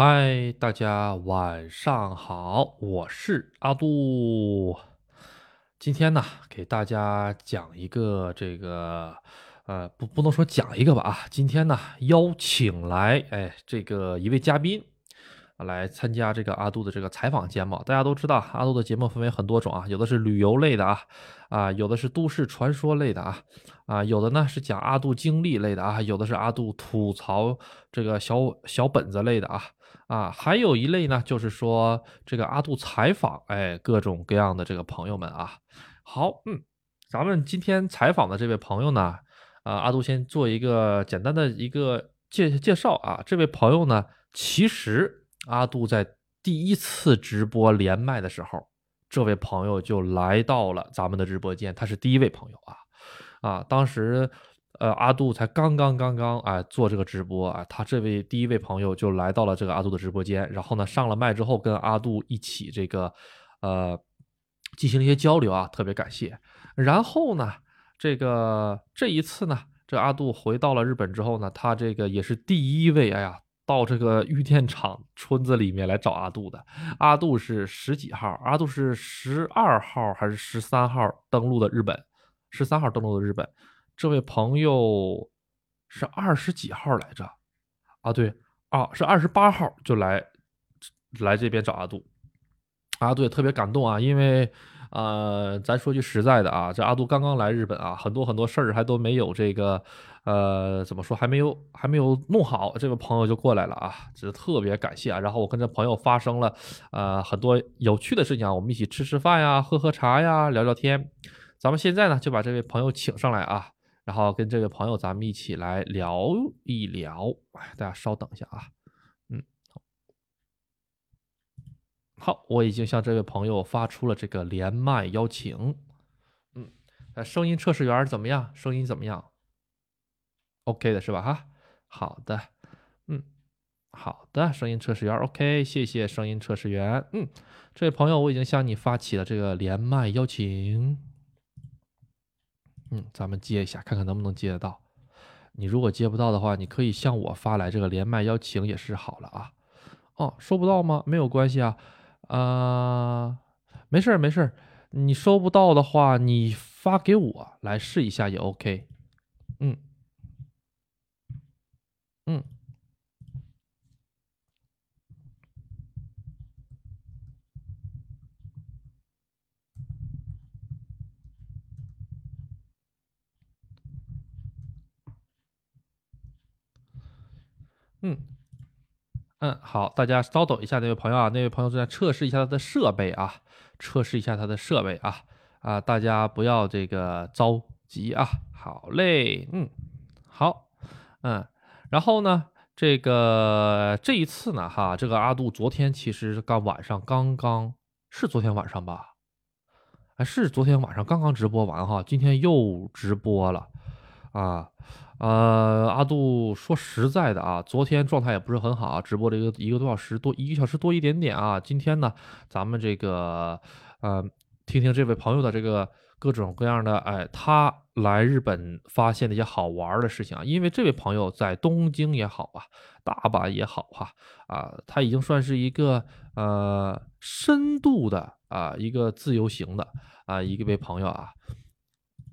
嗨，大家晚上好，我是阿杜。今天呢，给大家讲一个这个，呃，不不能说讲一个吧啊，今天呢邀请来，哎，这个一位嘉宾。来参加这个阿杜的这个采访节目，大家都知道阿杜的节目分为很多种啊，有的是旅游类的啊，啊，有的是都市传说类的啊，啊，有的呢是讲阿杜经历类的啊，有的是阿杜吐槽这个小小本子类的啊，啊，还有一类呢就是说这个阿杜采访，哎，各种各样的这个朋友们啊。好，嗯，咱们今天采访的这位朋友呢，啊，阿杜先做一个简单的一个介介绍啊，这位朋友呢，其实。阿杜在第一次直播连麦的时候，这位朋友就来到了咱们的直播间，他是第一位朋友啊啊！当时，呃，阿杜才刚刚刚刚啊做这个直播啊，他这位第一位朋友就来到了这个阿杜的直播间，然后呢上了麦之后跟阿杜一起这个呃进行了一些交流啊，特别感谢。然后呢，这个这一次呢，这阿杜回到了日本之后呢，他这个也是第一位，哎呀。到这个玉电厂村子里面来找阿杜的，阿杜是十几号？阿杜是十二号还是十三号登陆的日本？十三号登陆的日本，这位朋友是二十几号来着？啊，对，啊，是二十八号就来来这边找阿杜。阿杜也特别感动啊，因为。呃，咱说句实在的啊，这阿杜刚刚来日本啊，很多很多事儿还都没有这个，呃，怎么说，还没有还没有弄好，这位朋友就过来了啊，这是特别感谢啊。然后我跟这朋友发生了呃很多有趣的事情啊，我们一起吃吃饭呀，喝喝茶呀，聊聊天。咱们现在呢就把这位朋友请上来啊，然后跟这位朋友咱们一起来聊一聊。大家稍等一下啊。嗯好，我已经向这位朋友发出了这个连麦邀请。嗯，那声音测试员怎么样？声音怎么样？OK 的是吧？哈，好的。嗯，好的，声音测试员 OK，谢谢声音测试员。嗯，这位朋友，我已经向你发起了这个连麦邀请。嗯，咱们接一下，看看能不能接得到。你如果接不到的话，你可以向我发来这个连麦邀请也是好了啊。哦，收不到吗？没有关系啊。啊，没事儿没事儿，你收不到的话，你发给我来试一下也 OK。嗯，嗯，嗯。嗯，好，大家稍等一下，那位朋友啊，那位朋友正在测试一下他的设备啊，测试一下他的设备啊，啊，大家不要这个着急啊，好嘞，嗯，好，嗯，然后呢，这个这一次呢，哈，这个阿杜昨天其实刚晚上刚刚是昨天晚上吧，哎，是昨天晚上刚刚直播完哈，今天又直播了，啊。呃，阿杜说实在的啊，昨天状态也不是很好啊，直播了一个一个多小时多，一个小时多一点点啊。今天呢，咱们这个呃，听听这位朋友的这个各种各样的，哎，他来日本发现的一些好玩的事情啊。因为这位朋友在东京也好啊，大阪也好哈，啊，他已经算是一个呃深度的啊一个自由行的啊一位朋友啊。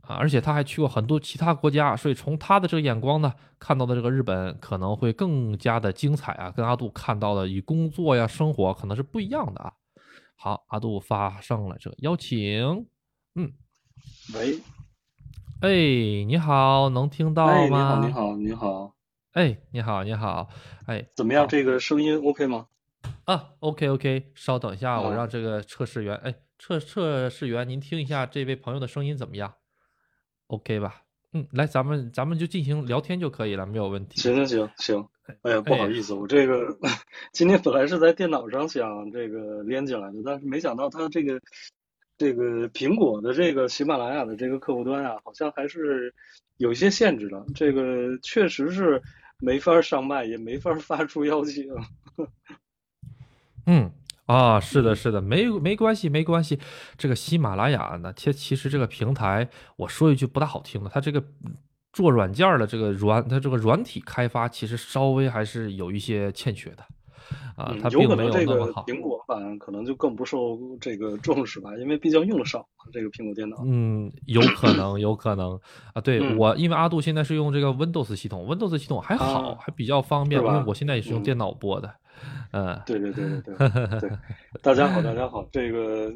啊，而且他还去过很多其他国家，所以从他的这个眼光呢，看到的这个日本可能会更加的精彩啊，跟阿杜看到的与工作呀、生活可能是不一样的啊。好，阿杜发上了这个邀请，嗯，喂，哎，你好，能听到吗？你好，你好，你好，哎，你好，你好，哎，怎么样？这个声音 OK 吗？啊，OK，OK，稍等一下，我让这个测试员，哎，测测试员，您听一下这位朋友的声音怎么样？OK 吧，嗯，来，咱们咱们就进行聊天就可以了，没有问题。行行行行，哎呀，不好意思，我这个今天本来是在电脑上想这个连进来的，但是没想到它这个这个苹果的这个喜马拉雅的这个客户端啊，好像还是有一些限制的，这个确实是没法上麦，也没法发出邀请。嗯。啊，是的，是的，没没关系，没关系。这个喜马拉雅呢，其其实这个平台，我说一句不大好听的，它这个做软件的这个软，它这个软体开发其实稍微还是有一些欠缺的。啊，它并没有那么好。苹果版可能就更不受这个重视吧，因为毕竟用的少，这个苹果电脑。嗯，有可能，有可能啊。对我，因为阿杜现在是用这个 Windows 系统，Windows 系统还好，还比较方便，因为我现在也是用电脑播的。嗯，对对对对对对。大家好，大家好，这个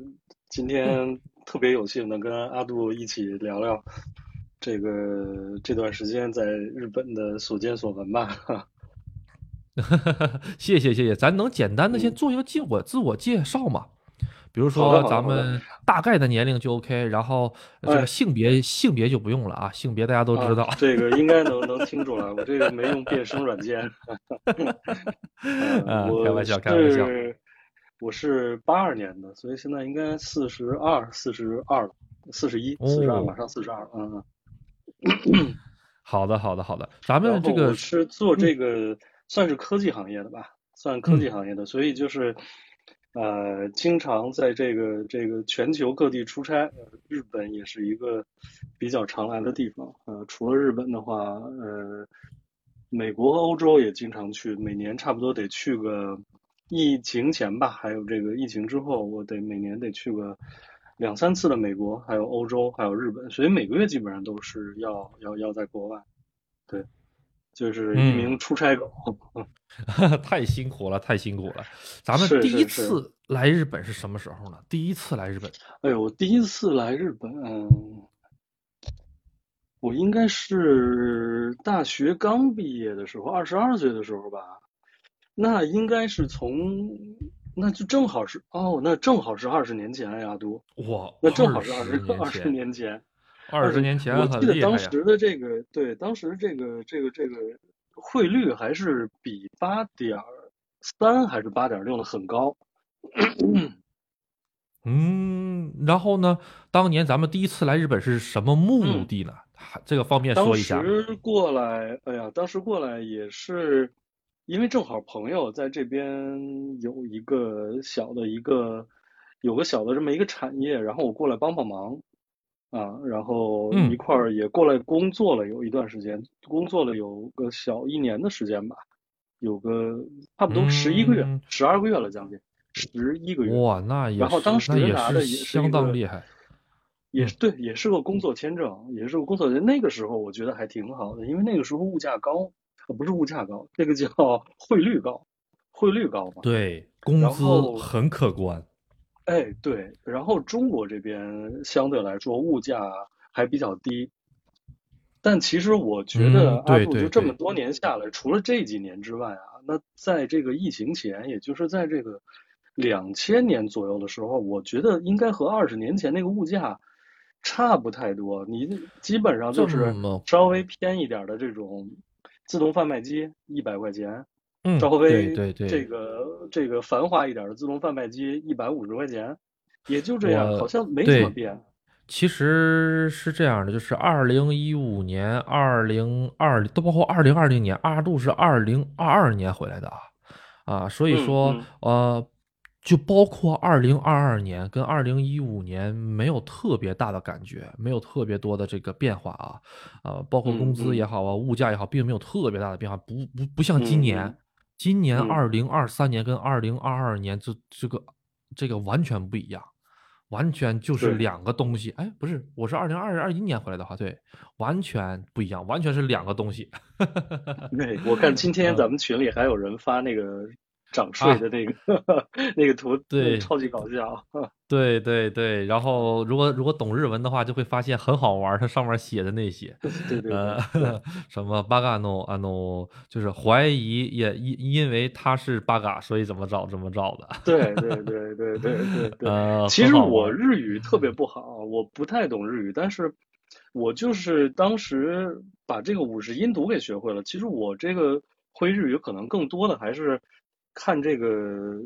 今天特别有幸能跟阿杜一起聊聊。这个这段时间在日本的所见所闻吧，谢谢谢谢，咱能简单的先做一个自我自我介绍吗？比如说咱们大概的年龄就 OK，然后这个性别性别就不用了啊，性别大家都知道。这个应该能能听出来，我这个没用变声软件。开玩笑开玩笑，我是八二年的，所以现在应该四十二四十二了，四十一四十二马上四十二，嗯嗯。好的，好的，好的。咱们这个是做这个算是科技行业的吧，算科技行业的，所以就是呃，经常在这个这个全球各地出差。日本也是一个比较常来的地方。呃，除了日本的话，呃，美国和欧洲也经常去，每年差不多得去个疫情前吧，还有这个疫情之后，我得每年得去个。两三次的美国，还有欧洲，还有日本，所以每个月基本上都是要要要在国外，对，就是一名出差狗，太辛苦了，太辛苦了。咱们第一次来日本是什么时候呢？第一次来日本，哎呦，我第一次来日本，嗯我应该是大学刚毕业的时候，二十二岁的时候吧，那应该是从。那就正好是哦，那正好是二十年前呀，都。哇，那正好是二十二十年前，二十年前，我记得当时的这个对，当时这个这个这个汇率还是比八点三还是八点六的很高。嗯，然后呢，当年咱们第一次来日本是什么目的呢？这个方便说一下。当时过来，哎呀，当时过来也是。因为正好朋友在这边有一个小的一个，有个小的这么一个产业，然后我过来帮帮忙，啊，然后一块儿也过来工作了有一段时间，工作了有个小一年的时间吧，有个差不多十一个月、十二个月了，将近十一个月。哇，那也然后当时拿的也是相当厉害，也是对，也是个工作签证，也是个工作签。那个时候我觉得还挺好的，因为那个时候物价高。不是物价高，这个叫 汇率高，汇率高嘛？对，工资很可观。哎，对，然后中国这边相对来说物价还比较低，但其实我觉得阿杜就这么多年下来，除了这几年之外啊，那在这个疫情前，也就是在这个两千年左右的时候，我觉得应该和二十年前那个物价差不太多。你基本上就是稍微偏一点的这种。自动贩卖机一百块钱，稍微对对这个这个繁华一点的自动贩卖机一百五十块钱，也就这样，好像没怎么变。其实是这样的，就是二零一五年、二零二都包括二零二零年，阿杜是二零二二年回来的啊啊，所以说呃。就包括二零二二年跟二零一五年没有特别大的感觉，没有特别多的这个变化啊，呃，包括工资也好啊，物价也好，并没有特别大的变化，不不不像今年，今年二零二三年跟二零二二年这这个这个完全不一样，完全就是两个东西。哎，不是，我是二零二二一年回来的话，对，完全不一样，完全是两个东西。对，我看今 天咱们群里还有人发那个。涨税的那个 那个图，对，超级搞笑。对对对，然后如果如果懂日文的话，就会发现很好玩。它上面写的那些，对对对，呃，什么巴嘎诺啊诺，就是怀疑也因因为他是巴嘎，所以怎么找怎么找的。对对对对对对对。其实我日语特别不好，我不太懂日语，但是我就是当时把这个五十音读给学会了。其实我这个会日语可能更多的还是。看这个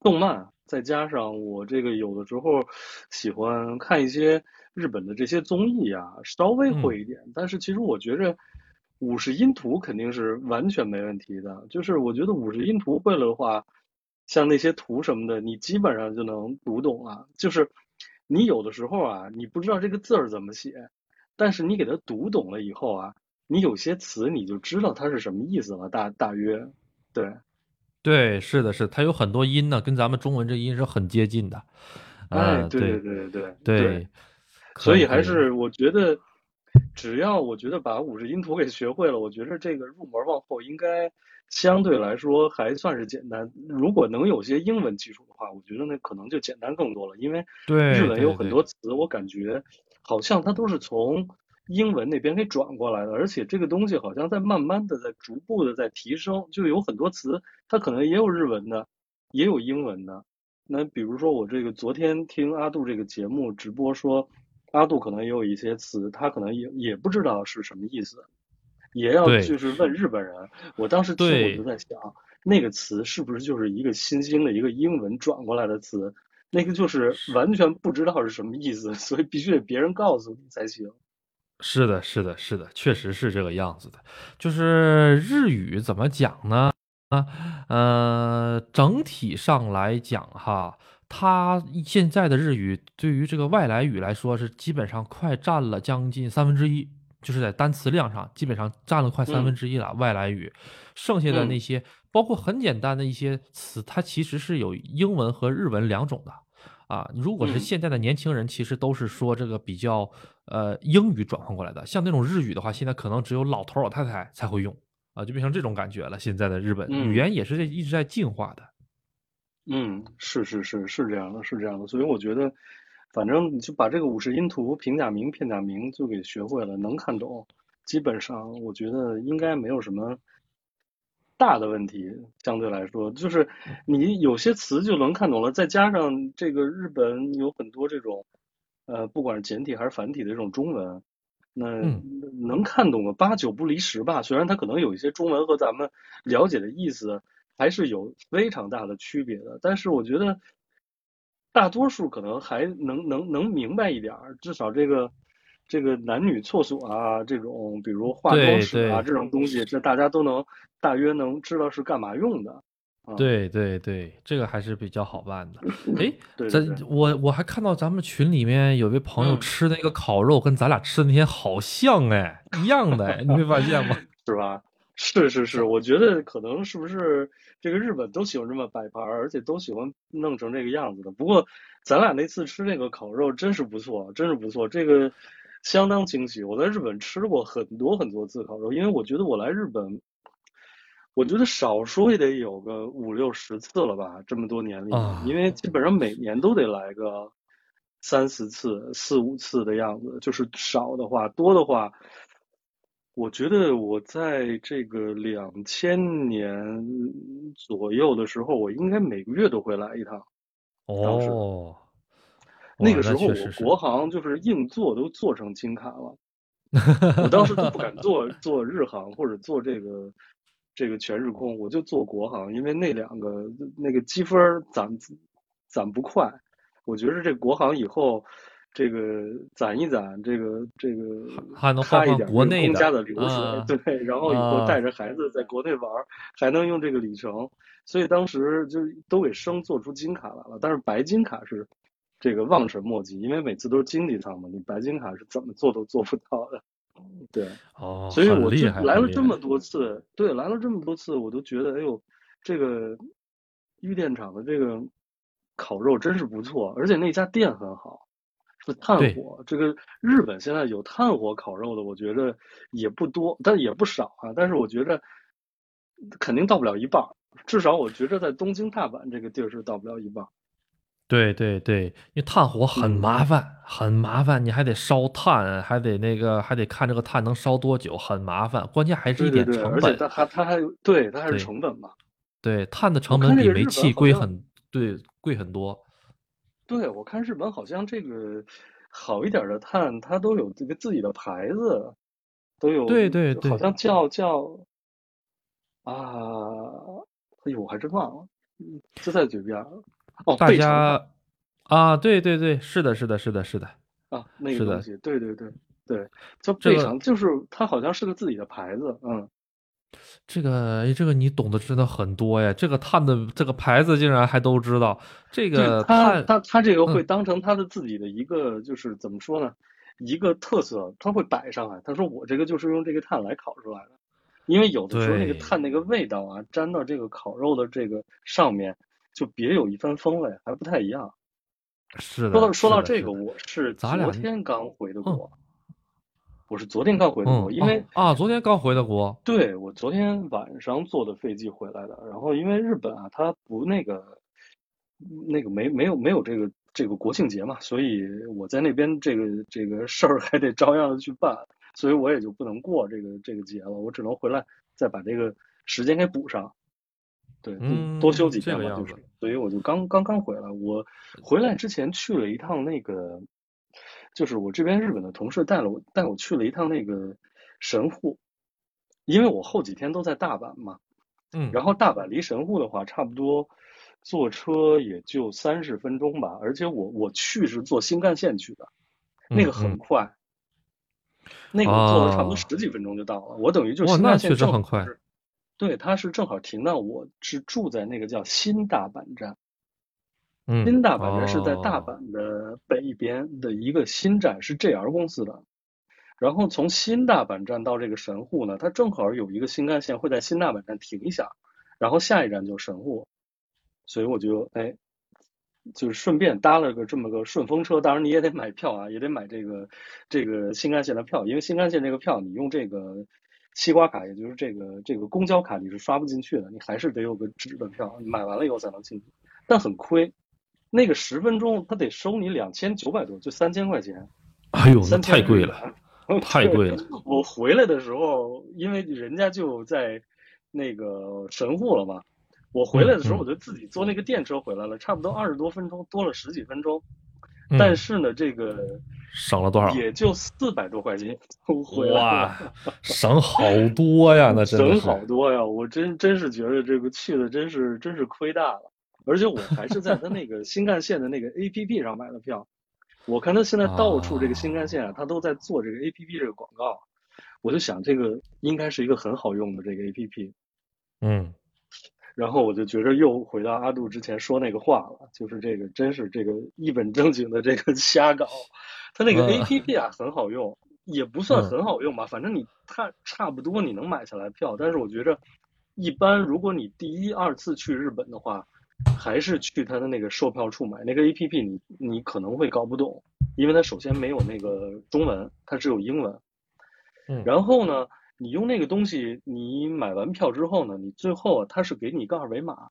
动漫，再加上我这个有的时候喜欢看一些日本的这些综艺啊，稍微会一点。但是其实我觉着五十音图肯定是完全没问题的。就是我觉得五十音图会了的话，像那些图什么的，你基本上就能读懂了。就是你有的时候啊，你不知道这个字儿怎么写，但是你给它读懂了以后啊，你有些词你就知道它是什么意思了。大大约对。对，是的，是，它有很多音呢，跟咱们中文这音是很接近的。哎，对对对对对，所以还是我觉得，只要我觉得把五十音图给学会了，我觉得这个入门往后应该相对来说还算是简单。如果能有些英文基础的话，我觉得那可能就简单更多了，因为日文有很多词，我感觉好像它都是从。英文那边给转过来的，而且这个东西好像在慢慢的在逐步的在提升，就有很多词它可能也有日文的，也有英文的。那比如说我这个昨天听阿杜这个节目直播说，阿杜可能也有一些词，他可能也也不知道是什么意思，也要就是问日本人。我当时听我就在想，那个词是不是就是一个新兴的一个英文转过来的词？那个就是完全不知道是什么意思，所以必须得别人告诉你才行。是的，是的，是的，确实是这个样子的。就是日语怎么讲呢？啊，呃，整体上来讲哈，它现在的日语对于这个外来语来说是基本上快占了将近三分之一，就是在单词量上基本上占了快三分之一了。外来语，剩下的那些包括很简单的一些词，它其实是有英文和日文两种的。啊，如果是现在的年轻人，其实都是说这个比较呃英语转换过来的，像那种日语的话，现在可能只有老头老太太才会用啊，就变成这种感觉了。现在的日本语言也是在一直在进化的。嗯，是是是是这样的，是这样的。所以我觉得，反正你就把这个五十音图平假名片假名就给学会了，能看懂，基本上我觉得应该没有什么。大的问题相对来说，就是你有些词就能看懂了，再加上这个日本有很多这种，呃，不管是简体还是繁体的这种中文，那能看懂个八九不离十吧。虽然它可能有一些中文和咱们了解的意思还是有非常大的区别的，但是我觉得大多数可能还能能能明白一点儿，至少这个。这个男女厕所啊，这种比如化妆室啊这种东西，这大家都能大约能知道是干嘛用的。对对对，这个还是比较好办的。哎，咱我我还看到咱们群里面有位朋友吃那个烤肉，跟咱俩吃的那天好像哎，一样的，你没发现吗？是吧？是是是，我觉得可能是不是这个日本都喜欢这么摆盘，而且都喜欢弄成这个样子的。不过咱俩那次吃那个烤肉真是不错，真是不错，这个。相当惊喜！我在日本吃过很多很多次烤肉，因为我觉得我来日本，我觉得少说也得有个五六十次了吧，这么多年里，因为基本上每年都得来个三四次、四五次的样子。就是少的话，多的话，我觉得我在这个两千年左右的时候，我应该每个月都会来一趟。哦。那个时候我国航就是硬座都做成金卡了，我当时都不敢坐坐日航或者坐这个这个全日空，我就坐国航，因为那两个那个积分攒攒不快，我觉得这国航以后这个攒一攒，这个这个还能花一点国内的流水，对，然后以后带着孩子在国内玩还能用这个里程，所以当时就都给升做出金卡来了，但是白金卡是。这个望尘莫及，因为每次都是经济舱嘛，你白金卡是怎么做都做不到的。对，哦，所以我就来了这么多次，对，来了这么多次，我都觉得，哎呦，这个玉电厂的这个烤肉真是不错，而且那家店很好，是炭火。这个日本现在有炭火烤肉的，我觉得也不多，但也不少啊。但是我觉得肯定到不了一半，至少我觉着在东京、大阪这个地儿是到不了一半。对对对，因为炭火很麻烦，很麻烦，你还得烧炭，还得那个，还得看这个炭能烧多久，很麻烦。关键还是一点成本，而且它还它还对它还是成本嘛。对，炭的成本比煤气贵很，对，贵很多。对，我看日本好像这个好一点的炭，它都有这个自己的牌子，都有。对对对，好像叫叫啊，哎呦，我还真忘了，就在嘴边。哦，大家啊，对对对，是的，是的，是的，是的啊，那个东西，对对对对，叫贝城，就是它好像是个自己的牌子，嗯，这个这个你懂得真的很多呀，这个碳的这个牌子竟然还都知道，这个他他他这个会当成他的自己的一个，就是怎么说呢，一个特色，他会摆上来，他说我这个就是用这个碳来烤出来的，因为有的时候那个碳那个味道啊，沾到这个烤肉的这个上面，就别有一番风味，还不太一样。是的。说到说到这个，我是昨天刚回的国，我是昨天刚回的国，嗯，因为啊，啊昨天刚回的国。对我昨天晚上坐的飞机回来的，然后因为日本啊，它不那个那个没没有没有这个这个国庆节嘛，所以我在那边这个这个事儿还得照样的去办，所以我也就不能过这个这个节了，我只能回来再把这个时间给补上。对，嗯多休几天嘛，这个样子就是，所以我就刚刚刚回来。我。回来之前去了一趟那个，就是我这边日本的同事带了我带我去了一趟那个神户，因为我后几天都在大阪嘛，嗯，然后大阪离神户的话，差不多坐车也就三十分钟吧，而且我我去是坐新干线去的，那个嗯嗯。很快，那个坐了差不多啊十几分钟就到了，我等于就是那确实新干线正很快好是，对，它是正好停到我是住在那个叫新大阪站，嗯，新大阪站是在大哦阪的北边的一个新站，是 JR 公司的。然后从新大阪站到这个神户呢，它正好有一个新干线会在新大阪站停一下，然后下一站就是神户，所以我就哎，就是顺便搭了个这么个顺风车。当然你也得买票啊，也得买这个这个新干线的票，因为新干线这个票你用这个西瓜卡，也就是这个这个公交卡你是刷不进去的，你还是得有个纸的票，你买完了以后才能进去，但很亏。那个十分钟他得收你两千九百多，就三千块钱，哎呦，那太贵了，太贵了。我回来的时候，因为人家就在那个神户了嘛，我回来的时候我就自己坐那个电车回来了，差不多二十多分钟，多了十几分钟。嗯但是呢，这个省了多少？也就四百多块钱回来了。哇，省好多呀，那真省。好多呀！我真真是觉得这个去的真是真是亏大了，而且我还是在他那个新干线的那个 APP 上买的票。我看他现在到处这个新干线啊，他都在做这个 APP 这个广告，我就想这个应该是一个很好用的这个 APP。嗯，然后我就觉着又回到阿杜之前说那个话了，就是这个真是这个一本正经的这个 瞎搞。他那个嗯 APP 啊很好用，也不算很好用吧，反正你差差不多你能买下来票。但是我觉着，一般如果你第一二次去日本的话，还是去他的那个售票处买那个 APP 你，你可能会搞不懂，因为它首先没有那个中文，它只有英文。嗯然后呢，你用那个东西，你买完票之后呢，你最后，它是给你一个二维码，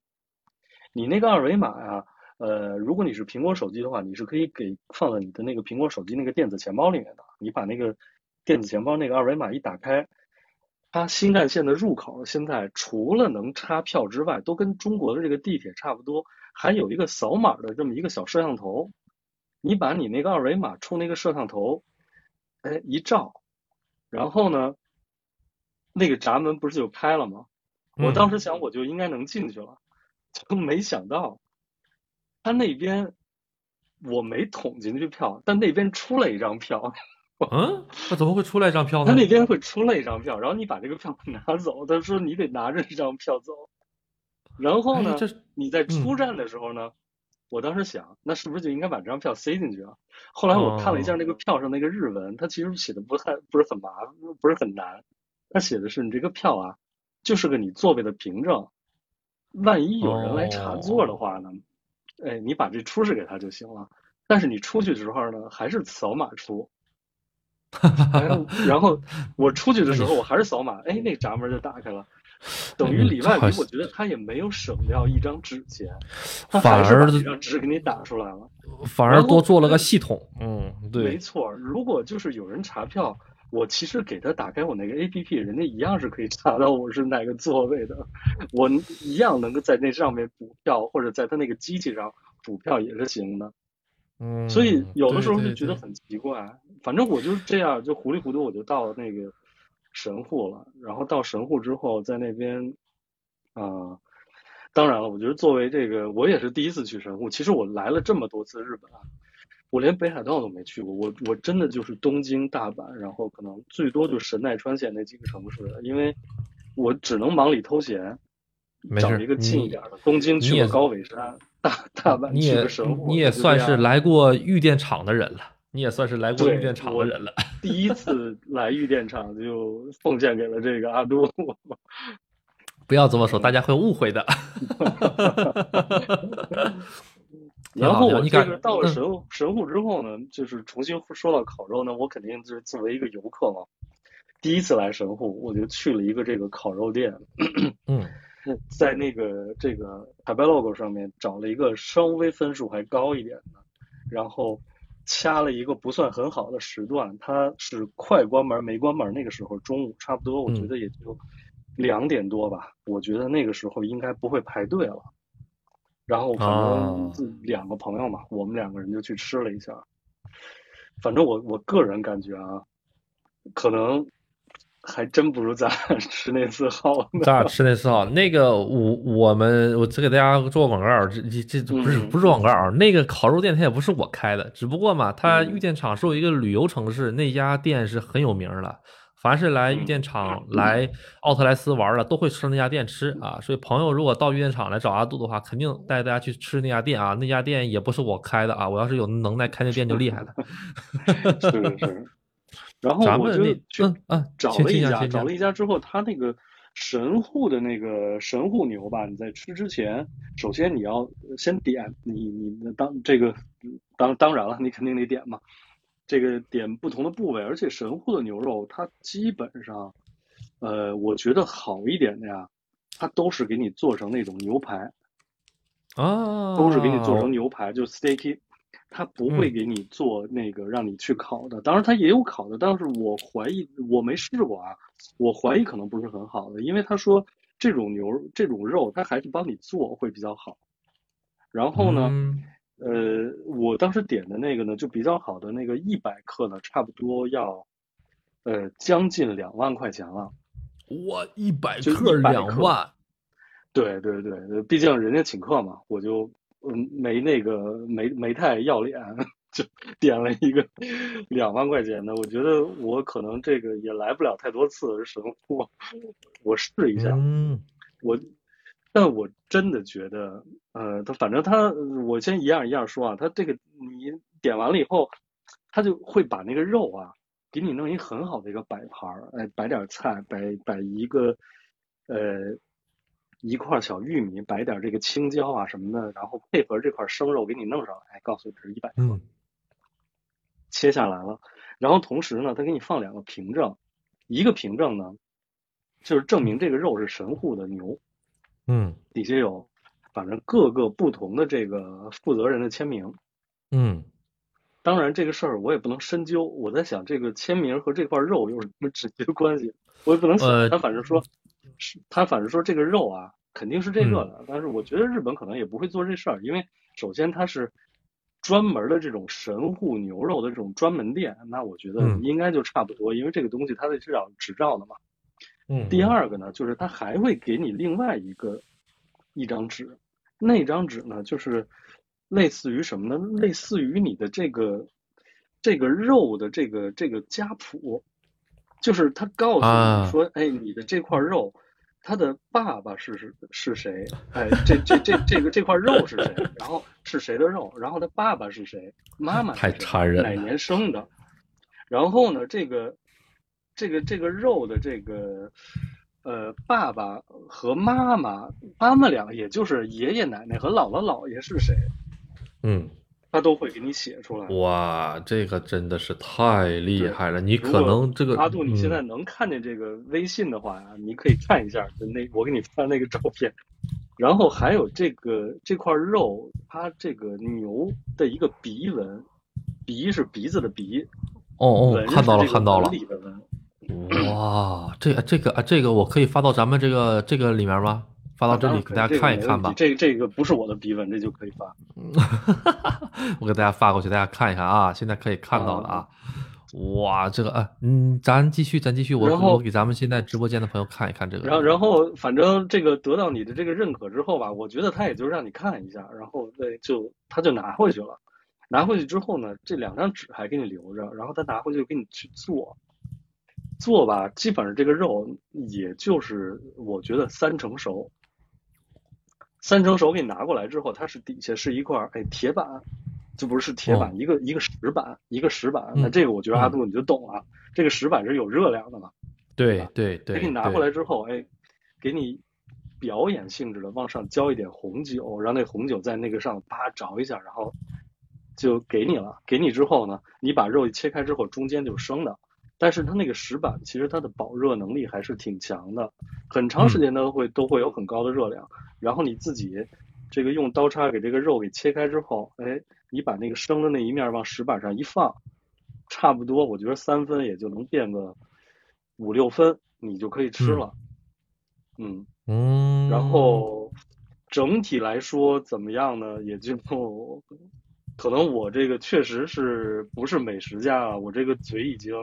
你那个二维码呀、呃，如果你是苹果手机的话，你是可以给放在你的那个苹果手机那个电子钱包里面的。你把那个电子钱包那个二维码一打开，它新干线的入口现在除了能插票之外，都跟中国的这个地铁差不多，还有一个扫码的这么一个小摄像头。你把你那个二维码冲那个摄像头，哎一照，然后呢，那个闸门不是就开了吗？我嗯当时想我就应该能进去了，就没想到，他那边我没捅进去票，但那边出来一张票，嗯，他怎么会出来一张票呢？他那边会出来一张票，然后你把这个票拿走，他说你得拿着这张票走，然后呢哎，这你在出嗯站的时候呢，我当时想，那是不是就应该把这张票塞进去啊？后来我看了一下那个票上那个日文，它其实写的不太不是很麻烦，不是很难，它写的是你这个票啊，就是个你座位的凭证，万一有人来查座的话呢，哎，你把这出示给他就行了。但是你出去的时候呢，还是扫码出。然后，然后我出去的时候，我还是扫码，哎，那闸门就打开了。等于里外里，我觉得他也没有省掉一张纸钱，他还是把这张纸给你打出来了，反而多做了个系统。嗯，对，没错。如果就是有人查票，我其实给他打开我那个 A P P，人家一样是可以查到我是哪个座位的，我一样能够在那上面补票，或者在他那个机器上补票也是行的。嗯，所以有的时候就觉得很奇怪。反正我就是这样，就糊里糊涂我就到那个神户了。然后到神户之后，在那边，啊、当然了，我觉得作为这个，我也是第一次去神户。其实我来了这么多次日本啊，我连北海道都没去过。我我真的就是东京、大阪，然后可能最多就神奈川县那几个城市，因为我只能忙里偷闲，没找一个近一点的。东京去过高尾山，大大阪你也去个神户，你也就这样算是来过玉电厂的人了。你也算是来过玉电厂的人了。第一次来玉电厂就奉献给了这个阿杜。不要这么说，大家会误会的。然后我这个到了神神户之后呢，就是重新说到烤肉呢，我肯定就是作为一个游客嘛，第一次来神户，我就去了一个这个烤肉店。嗯，在那个这个海报 logo 上面找了一个稍微分数还高一点的，然后掐了一个不算很好的时段，它是快关门没关门那个时候，中午差不多，我觉得也就两点多吧，我觉得那个时候应该不会排队了。然后反正两个朋友嘛，我们两个人就去吃了一下。反正我我个人感觉啊，可能还真不如咱俩 吃那次好。咱俩吃那次好，那个我我们我只给大家做个广告，这这这不是不是广告，那个烤肉店它也不是我开的，只不过嘛，它玉电厂是有一个旅游城市，那家店是很有名的。凡是来玉电厂、来奥特莱斯玩的，都会吃那家店吃啊。所以朋友如果到玉电厂来找阿杜的话，肯定带大家去吃那家店啊。那家店也不是我开的啊，我要是有能耐开那店就厉害了。是是。然后我就去找了一家，找了一家之后，他那个神户的那个神户牛吧，你在吃之前，首先你要先点，你你当这个当当然了，你肯定得点嘛。这个点不同的部位，而且神户的牛肉它基本上，呃，我觉得好一点的呀，它都是给你做成那种牛排，啊，都是给你做成牛排，就 steak，它不会给你做那个让你去烤的。当然它也有烤的，但是我怀疑我没试过啊，我怀疑可能不是很好的，因为他说这种牛这种肉他还是帮你做会比较好。然后呢？呃，我当时点的那个呢，就比较好的那个一百克呢，差不多要，呃，将近两万块钱了。哇，一百克两万？对对对，毕竟人家请客嘛，我就嗯没那个没没太要脸，就点了一个两万块钱的。我觉得我可能这个也来不了太多次神户，我试一下。嗯，我。但我真的觉得，呃，他反正他，我先一样一样说啊，他这个你点完了以后，他就会把那个肉啊，给你弄一很好的一个摆盘儿，哎，摆点菜，摆摆一个，呃，一块小玉米，摆点这个青椒啊什么的，然后配合这块生肉给你弄上来，告诉你是一百克，切下来了，然后同时呢，他给你放两个凭证，一个凭证呢，就是证明这个肉是神户的牛。嗯，底下有，反正各个不同的这个负责人的签名。嗯，当然这个事儿我也不能深究。我在想，这个签名和这块肉有什么直接关系？我也不能想。他反正说，是他反正说这个肉啊，肯定是这个的。但是我觉得日本可能也不会做这事儿，因为首先它是专门的这种神户牛肉的这种专门店，那我觉得应该就差不多，因为这个东西它是要执照的嘛。嗯，第二个呢，就是他还会给你另外一个一张纸，那张纸呢，就是类似于什么呢？类似于你的这个这个肉的这个这个家谱，就是他告诉你说，哎，你的这块肉，他的爸爸是是是谁？哎，这这这这个这块肉是谁？然后是谁的肉？然后他爸爸是谁？妈妈太残忍，哪年生的？然后呢，这个。这个这个肉的这个，呃，爸爸和妈妈，他们俩也就是爷爷奶奶和姥姥姥爷是谁？嗯，他都会给你写出来。哇，这个真的是太厉害了！你可能这个阿杜，你现在能看见这个微信的话呀，你可以看一下那我给你发那个照片。然后还有这个这块肉，它这个牛的一个鼻纹，鼻是鼻子的鼻，哦哦，看到了看到了。哇，这这个啊，这个我可以发到咱们这个这个里面吗？发到这里给大家看一看吧。这这个不是我的笔本，这就可以发。我给大家发过去，大家看一看啊。现在可以看到了啊。哇，这个啊，嗯，咱继续，咱继续。我我给咱们现在直播间的朋友看一看这个。然后然后，反正这个得到你的这个认可之后吧，我觉得他也就让你看一下，然后对，就他就拿回去了。拿回去之后呢，这两张纸还给你留着，然后他拿回去给你去做。做吧，基本上这个肉也就是我觉得三成熟，三成熟给你拿过来之后，它是底下是一块哎铁板，这不是铁板，一个一个石板，一个石板。那这个我觉得阿杜你就懂了，这个石板是有热量的嘛？对对对。给你拿过来之后，哎，给你表演性质的往上浇一点红酒，让那红酒在那个上啪着一下，然后就给你了。给你之后呢，你把肉一切开之后，中间就是生的。但是它那个石板其实它的保热能力还是挺强的，很长时间都会都会有很高的热量。然后你自己这个用刀叉给这个肉给切开之后，哎，你把那个生的那一面往石板上一放，差不多我觉得三分也就能变个五六分，你就可以吃了。嗯嗯。然后整体来说怎么样呢？也就可能我这个确实是不是美食家啊？我这个嘴已经。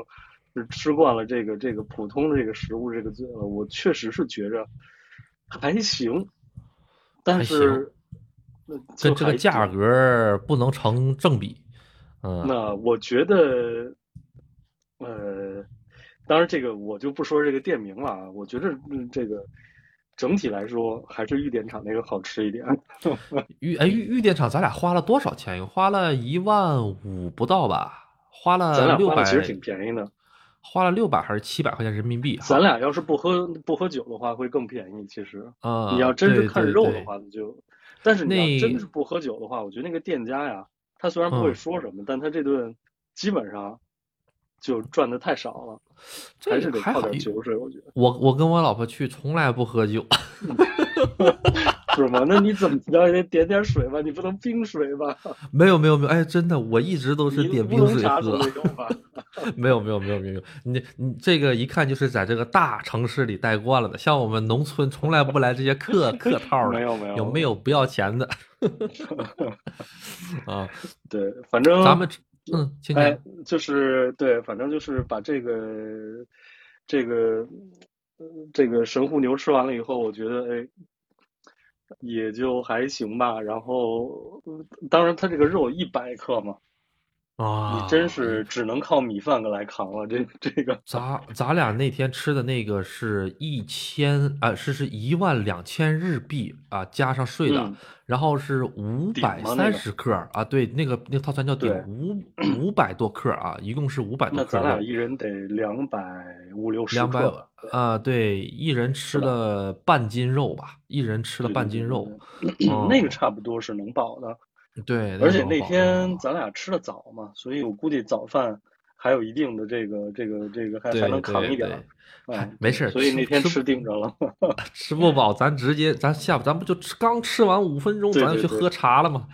是吃惯了这个这个普通的这个食物这个罪了，我确实是觉着还行，但是跟这个价格不能成正比。嗯，那我觉得，呃，当然这个我就不说这个店名了啊。我觉得这个整体来说还是玉电厂那个好吃一点。玉哎玉玉电厂，咱俩花了多少钱？花了一万五不到吧？花了六百，其实挺便宜的。花了六百还是七百块钱人民币？咱俩要是不喝不喝酒的话，会更便宜。其实，啊，你要真是看肉的话，那就，但是你要真是不喝酒的话，我觉得那个店家呀，他虽然不会说什么，但他这顿基本上就赚的太少了，还是得靠点酒水。我觉得，我我跟我老婆去，从来不喝酒。是吗？那你怎么着也得点点水吧？你不能冰水吧？没有没有没有，哎，真的，我一直都是点冰水喝。没有没有没有没有，你你这个一看就是在这个大城市里待惯了的，像我们农村从来不来这些客 客套的。没有没有，有没有不要钱的？啊，对，反正咱们嗯，哎，就是对，反正就是把这个这个这个神户牛吃完了以后，我觉得哎。也就还行吧，然后当然，它这个肉一百克嘛，啊，你真是只能靠米饭来扛了。这这个，咱咱俩那天吃的那个是一千啊，是是一万两千日币啊，加上税的，然后是五百三十克啊，对，那个那个套餐叫顶五 五百多克啊，一共是五百多克。那咱俩一人得两百五六十克。啊，对，一人吃了半斤肉吧，一人吃了半斤肉，那个差不多是能饱的。对，而且那天咱俩吃的早嘛，所以我估计早饭还有一定的这个这个这个还还能扛一点。哎，没事，所以那天吃定着了。吃不饱，咱直接咱下午咱不就吃刚吃完五分钟，咱就去喝茶了吗？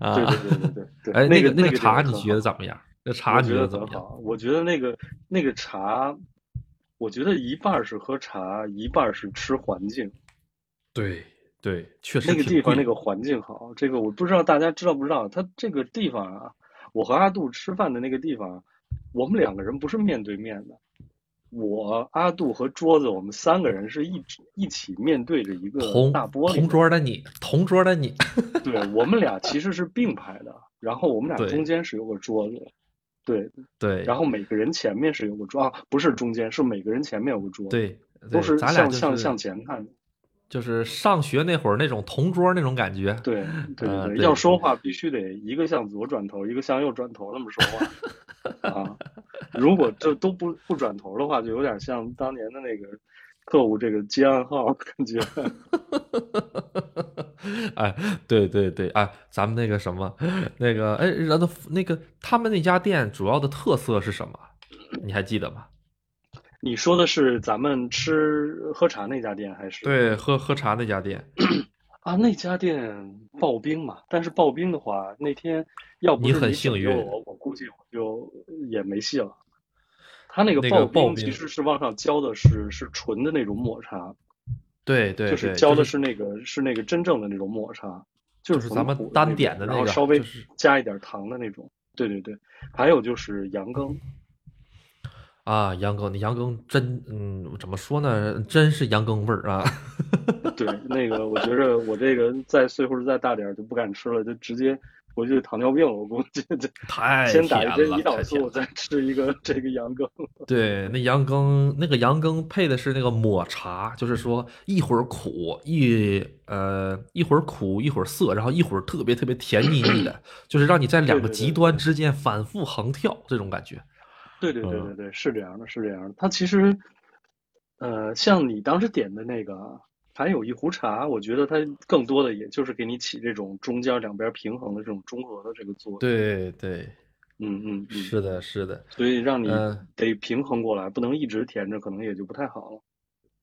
啊，对对对对对。哎，那个那个茶你觉得怎么样？那茶你觉得怎么样？我觉得那个那个茶。我觉得一半是喝茶，一半是吃环境。对对，确实那个地方那个环境好。这个我不知道大家知道不知道，他这个地方啊，我和阿杜吃饭的那个地方，我们两个人不是面对面的。我阿杜和桌子，我们三个人是一一起面对着一个大玻璃。同桌的你，同桌的你。对我们俩其实是并排的，然后我们俩中间是有个桌子。对对，然后每个人前面是有个桌啊，不是中间，是每个人前面有个桌。对，都是咱俩向向前看，就是上学那会儿那种同桌那种感觉。对对 对，要说话必须得一个向左转头，一个向右转头那么说话 啊。如果这都不不转头的话，就有点像当年的那个。客户这个接暗号感觉，哎，对对对，哎，咱们那个什么，那个哎，然后那个他们那家店主要的特色是什么？你还记得吗？你说的是咱们吃喝茶那家店还是？对，喝喝茶那家店啊，那家店刨冰嘛。但是刨冰的话，那天要不你很幸运，我我估计我就也没戏了。他那个刨冰其实是往上浇的是是纯的那种抹茶，对对，就是浇的是那个是那个真正的那种抹茶，就是咱们单点的那个，然后稍微加一点糖的那种，对对对。还有就是羊羹，啊，羊羹，那羊羹真，嗯，怎么说呢？真是羊羹味儿啊。对，那个我觉着我这个再岁数再大点就不敢吃了，就直接回去糖尿病了，我估计这 太先打一针胰岛素，了再吃一个这个羊羹。对，那羊羹，那个羊羹配的是那个抹茶，就是说一会儿苦，一呃一会儿苦，一会儿涩，然后一会儿特别特别甜腻腻的，就是让你在两个极端之间反复横跳这种感觉。对对对嗯对对，是这样的，是这样的。它其实，呃，像你当时点的那个还有一壶茶，我觉得它更多的也就是给你起这种中间两边平衡的这种中和的这个作用。对对，嗯嗯嗯，是的，是的，所以让你嗯得平衡过来，不能一直甜着，可能也就不太好了。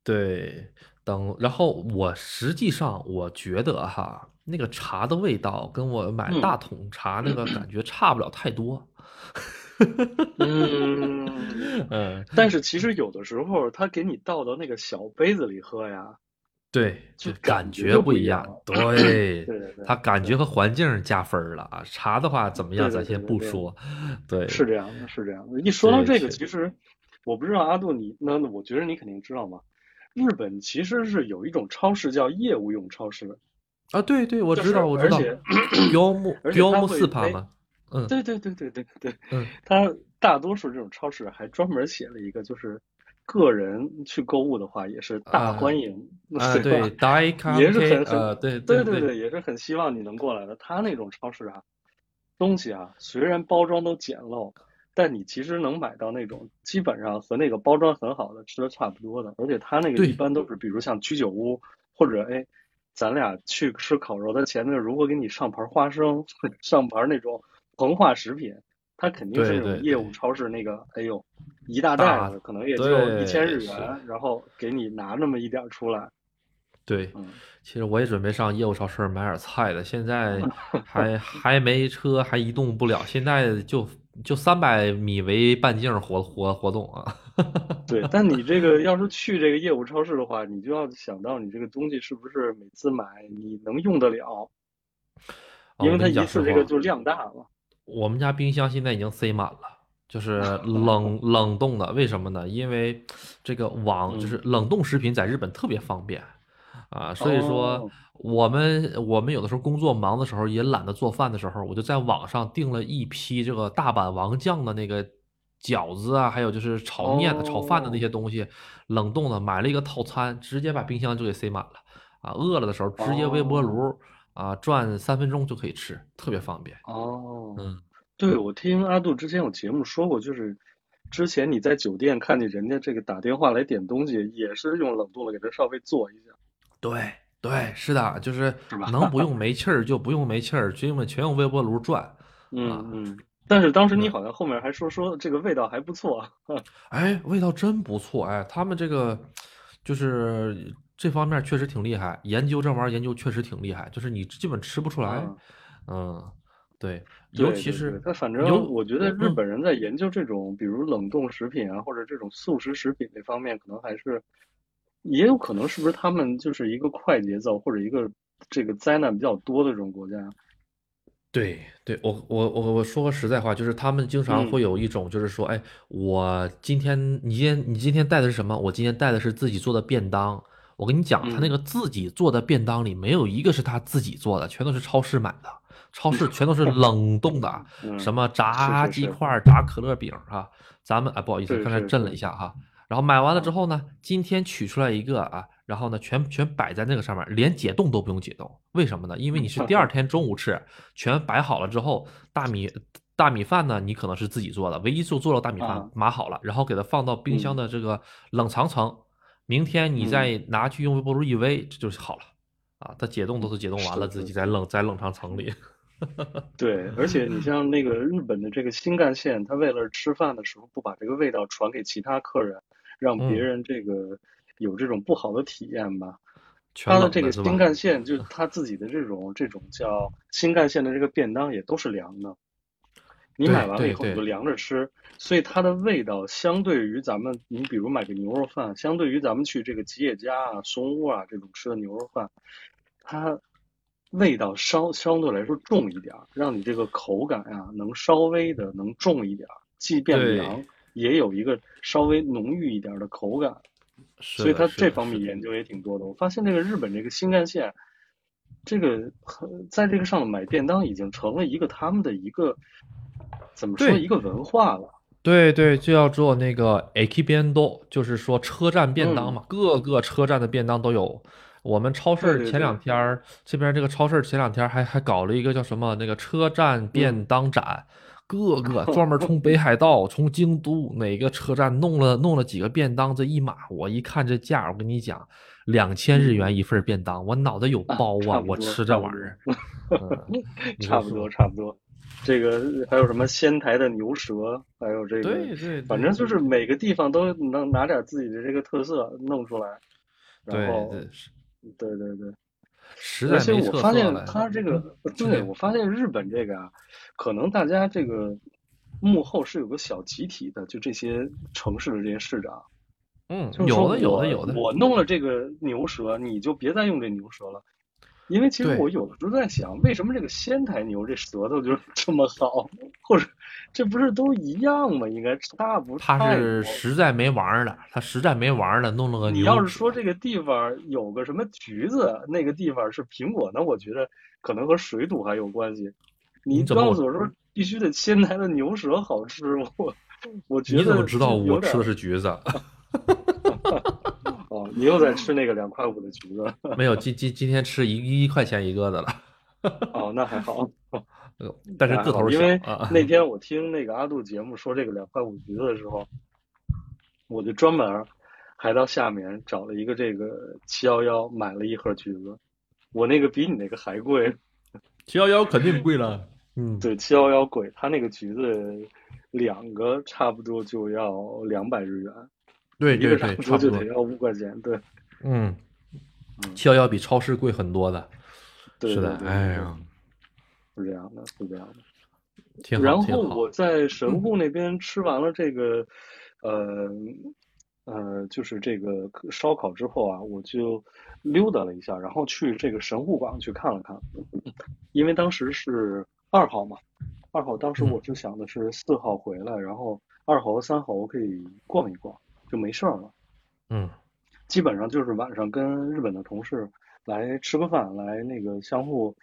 对。等，然后我实际上我觉得哈，那个茶的味道跟我买嗯大桶茶那个感觉差不了太多。嗯，嗯，但是其实有的时候，他给你倒到那个小杯子里喝呀，对，就就感觉不一样。对，对对对它感觉和环境加分了啊。茶的话怎么样，咱先不说。对，是这样的，是这样的。一说到这个，其实我不知道阿杜你，那那我觉得你肯定知道嘛。日本其实是有一种超市叫业务用超市，啊，对对，我知道，我知道标木标木四趴嘛，嗯。对对对对对对，嗯，它大多数这种超市还专门写了一个，就是个人去购物的话也是大啊欢迎，啊，对也是很很呃，对对对对，也是很希望你能过来的。他那种超市啊，东西啊，虽然包装都简陋，但你其实能买到那种基本上和那个包装很好的吃的差不多的，而且他那个一般都是，比如像居酒屋或者哎，咱俩去吃烤肉，他前面如果给你上盘花生，上盘那种膨化食品，它肯定是那对对种业务超市那个，哎呦，一大大袋子，可能也就对一千日元，然后给你拿那么一点出来，对，嗯。其实我也准备上业务超市买点菜的，现在 还还没车，还移动不了，现在就就三百米为半径活活活动啊。对，但你这个要是去这个业务超市的话，你就要想到你这个东西是不是每次买你能用得了，因为它一次这个就量大了。我们家冰箱现在已经塞满了，就是 冷冷冻的。为什么呢？因为这个网就是冷冻食品在日本特别方便啊，所以说哦我们我们有的时候工作忙的时候也懒得做饭的时候，我就在网上订了一批这个大阪王酱的那个饺子啊，还有就是炒面的、炒饭的那些东西，冷冻的，买了一个套餐，直接把冰箱就给塞满了啊。饿了的时候直接微波炉啊转三分钟就可以吃，特别方便。哦，嗯。对，我听阿杜之前有节目说过，就是之前你在酒店看见人家这个打电话来点东西，也是用冷冻的给它稍微做一下。对对，是的，就是能不用煤气儿就不用煤气儿，全用全用微波炉转。嗯嗯。但是当时你好像后面还说说这个味道还不错。哎，味道真不错，哎，他们这个就是这方面确实挺厉害，研究这玩意儿研究确实挺厉害，就是你基本吃不出来。啊嗯，对，尤其是他反有正我觉得日嗯本人在研究这种，比如冷冻食品啊，或者这种速食食品这方面，可能还是也有可能是不是他们就是一个快节奏或者一个这个灾难比较多的这种国家。对对，我我我我说个实在话，就是他们经常嗯会有一种，就是说，哎，我今天你今天你今天带的是什么？我今天带的是自己做的便当。我跟你讲，他那嗯个自己做的便当里没有一个是他自己做的，全都是超市买的，超市 全都是冷冻的，嗯什么炸鸡块、炸可乐饼啊。咱们啊，不好意思，刚才震了一下哈。然后买完了之啊后呢，今天取出来一个啊，然后呢，全全摆在那个上面，连解冻都不用解冻。为什么呢？因为你是第二天中午吃，全摆好了之后，大米大米饭呢，你可能是自己做的，唯一就做了大米饭啊，码好了，然后给它放到冰箱嗯的这个冷藏层，明天你再拿去用微波炉一微，这就是好了。啊，它解冻都是解冻完了，自己在冷在冷藏层里。对，而且你像那个日本的这个新干线，他为了吃饭的时候不把这个味道传给其他客人，让别嗯人这个有这种不好的体验吧。全他的这个新干线，就是他自己的这种这种叫新干线的这个便当也都是凉的，你买完了以后你就凉着吃，所以它的味道相对于咱们，你比如买个牛肉饭，相对于咱们去这个吉野家啊、松屋啊这种吃的牛肉饭，它味道稍相对来说重一点儿，让你这个口感啊能稍微的能重一点儿，既变凉，也有一个稍微浓郁一点儿的口感。所以它的是的这方面研究也挺多的。我发现这个日本这个新干线，这个在这个上买便当已经成了一个他们的一个怎么说一个文化了。对对，就要做那个 AK 便当，就是说车站便当嘛，各个车站的便当都有。我们超市前两天这边这个超市前两天还还搞了一个叫什么那个车站便当展，各个专门从北海道、从京都哪个车站弄了弄了几个便当，这一码我一看这价，我跟你讲，两千日元一份便当，我脑袋有包啊，我吃这玩意儿，差不多差不多。这个还有什么仙台的牛舌，还有这个，对对，反正就是每个地方都能拿点自己的这个特色弄出来，然后，对对对，而且我发现他这个，对我发现日本这个啊，可能大家这个幕后是有个小集体的，就这些城市的这些市长，嗯，有的有的有的，我弄了这个牛舌，你就别再用这牛舌了。因为其实我有的时候在想，为什么这个仙台牛这舌头就 这么好，或者这不是都一样吗？应该差不差。他是实在没玩了，他实在没玩了，弄了个。你要是说这个地方有个什么橘子，那个地方是苹果，那我觉得可能和水土还有关系。你告诉我说必须得仙台的牛舌好吃，我我觉得你怎么知道我吃的是橘子？你又在吃那个两块五的橘子？没有，今今今天吃一一块钱一个的了。哦，那还好。但是个头小。因为那 天我听那个阿杜节目说这个两块五橘子的时候，我就专门还到下面找了一个这个七幺幺买了一盒橘子。我那个比你那个还贵。七幺幺肯定贵了。嗯，对，七幺幺贵，他那个橘子两个差不多就要两百日元。对对对，差不多。得要五块钱。对，嗯，七幺幺比超市贵很多的，是的，哎呀，是这样的，是这样的。挺好，然后我在神户那边吃完了这个，呃呃，就是这个烧烤之后啊，我就溜达了一下，然后去这个神户港去看了看，因为当时是二号嘛，二号当时我是想的是四号回来，然后二号和三号我可以逛一逛。就没事儿了，嗯，基本上就是晚上跟日本的同事来吃个饭，来那个相互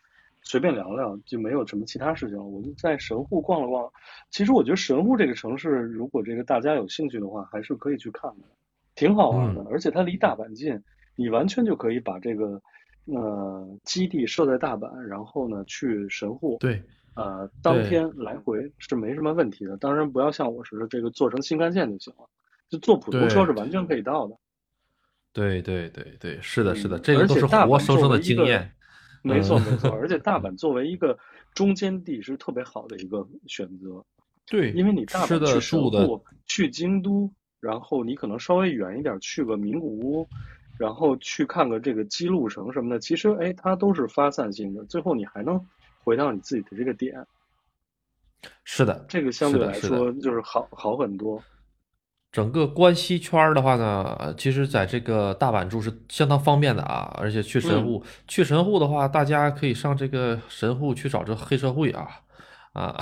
随便聊聊，就没有什么其他事情了。我就在神户逛了逛。其实我觉得神户这个城市，如果这个大家有兴趣的话，还是可以去看的，挺好玩的。而且它离大阪近，你完全就可以把这个呃基地设在大阪，然后呢去神户，对，呃当天来回是没什么问题的。当然不要像我似的，这个坐成新干线就行了。就坐普通车是完全可以到的，对对对对，是的，是的，这个都是活生生的经验，没错没错。而且大阪作为一个中间地是特别好的一个选择，对，因为你大阪去神户、去京都，然后你可能稍微远一点去个名古屋，然后去看个这个姬路城什么的，其实哎，它都是发散性的，最后你还能回到你自己的这个点。是的，这个相对来说就是好好很多。整个关西圈的话呢，其实在这个大阪住是相当方便的啊，而且去神户，去神户的话，大家可以上这个神户去找这黑社会啊，啊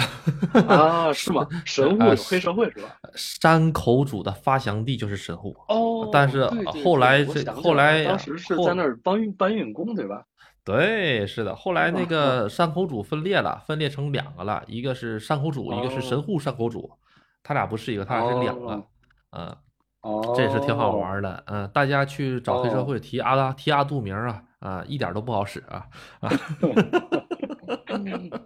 啊 是吗？神户有黑社会是吧？山口组的发祥地就是神户哦，但是后来这后来当时是在那儿搬运搬运工对吧？对，是的，后来那个山口组分裂了，分裂成两个了，一个是山口组，一个是神户山口组，他俩不是一个，他俩是两个。嗯，哦，这是挺好玩的。嗯，大家去找黑社会提阿拉提阿杜名啊啊，一点都不好使啊啊！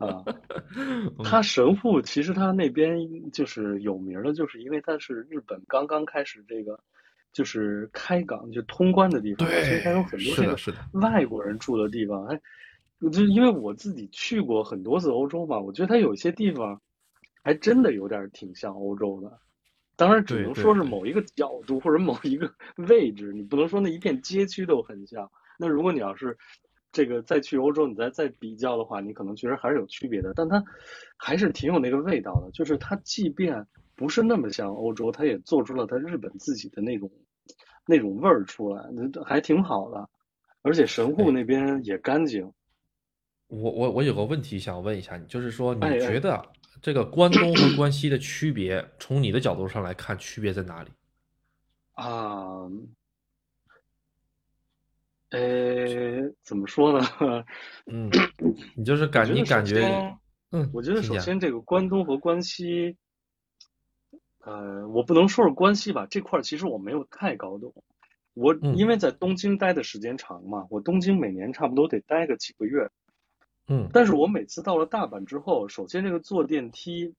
啊，他神户其实他那边就是有名的，就是因为他是日本刚刚开始这个就是开港就通关的地方，对，所以它有很多这个外国人住的地方。哎，就因为我自己去过很多次欧洲嘛，我觉得它有些地方还真的有点挺像欧洲的。当然，只能说是某一个角度或者某一个 位置，你不能说那一片街区都很像。那如果你要是这个再去欧洲，你再再比较的话，你可能觉得还是有区别的。但它还是挺有那个味道的，就是它即便不是那么像欧洲，它也做出了它日本自己的那种那种味儿出来，那还挺好的。而且神户那边也干净。我我我有个问题想问一下你，就是说你觉得？这个关东和关西的区别，从你的角度上来看，区别在哪里？啊，呃，怎么说呢？嗯，你就是感你感觉，嗯，我觉得首先这个关东和关西，呃，我不能说是关西吧，这块其实我没有太搞懂。我因为在东京待的时间长嘛，我东京每年差不多得待个几个月。嗯，但是我每次到了大阪之后，首先这个坐电梯，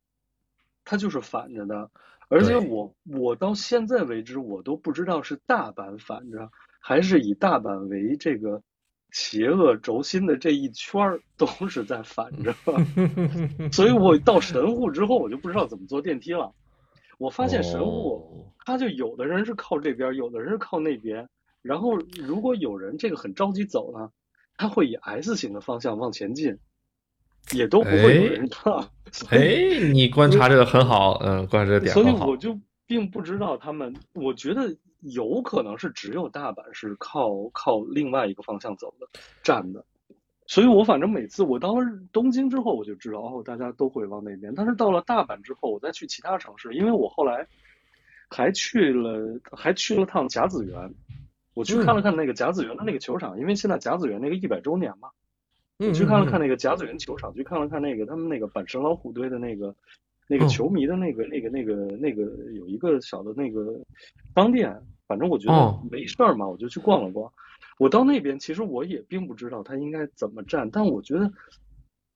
它就是反着的，而且我我到现在为止我都不知道是大阪反着，还是以大阪为这个邪恶轴心的这一圈儿 都是在反着，所以我到神户之后我就不知道怎么坐电梯了。我发现神户，他就有的人是靠这边，有的人是靠那边，然后如果有人这个很着急走呢。它会以 S 型的方向往前进，也都不会有人看。哎，你观察这个很好，嗯，观察这个点所以我就并不知道他们，我觉得有可能是只有大阪是靠靠另外一个方向走的站的。所以我反正每次我到了东京之后，我就知道哦，大家都会往那边。但是到了大阪之后，我再去其他城市，因为我后来还去了，还去了趟甲子园。我去看了看那个甲子园的那个球场，因为现在甲子园那个一百周年嘛，我去看了看那个甲子园球场，去看了看那个他们那个阪神老虎队的那个那个球迷的那个那个那个那个有一个小的那个商店，反正我觉得没事儿嘛，我就去逛了逛。我到那边其实我也并不知道他应该怎么站，但我觉得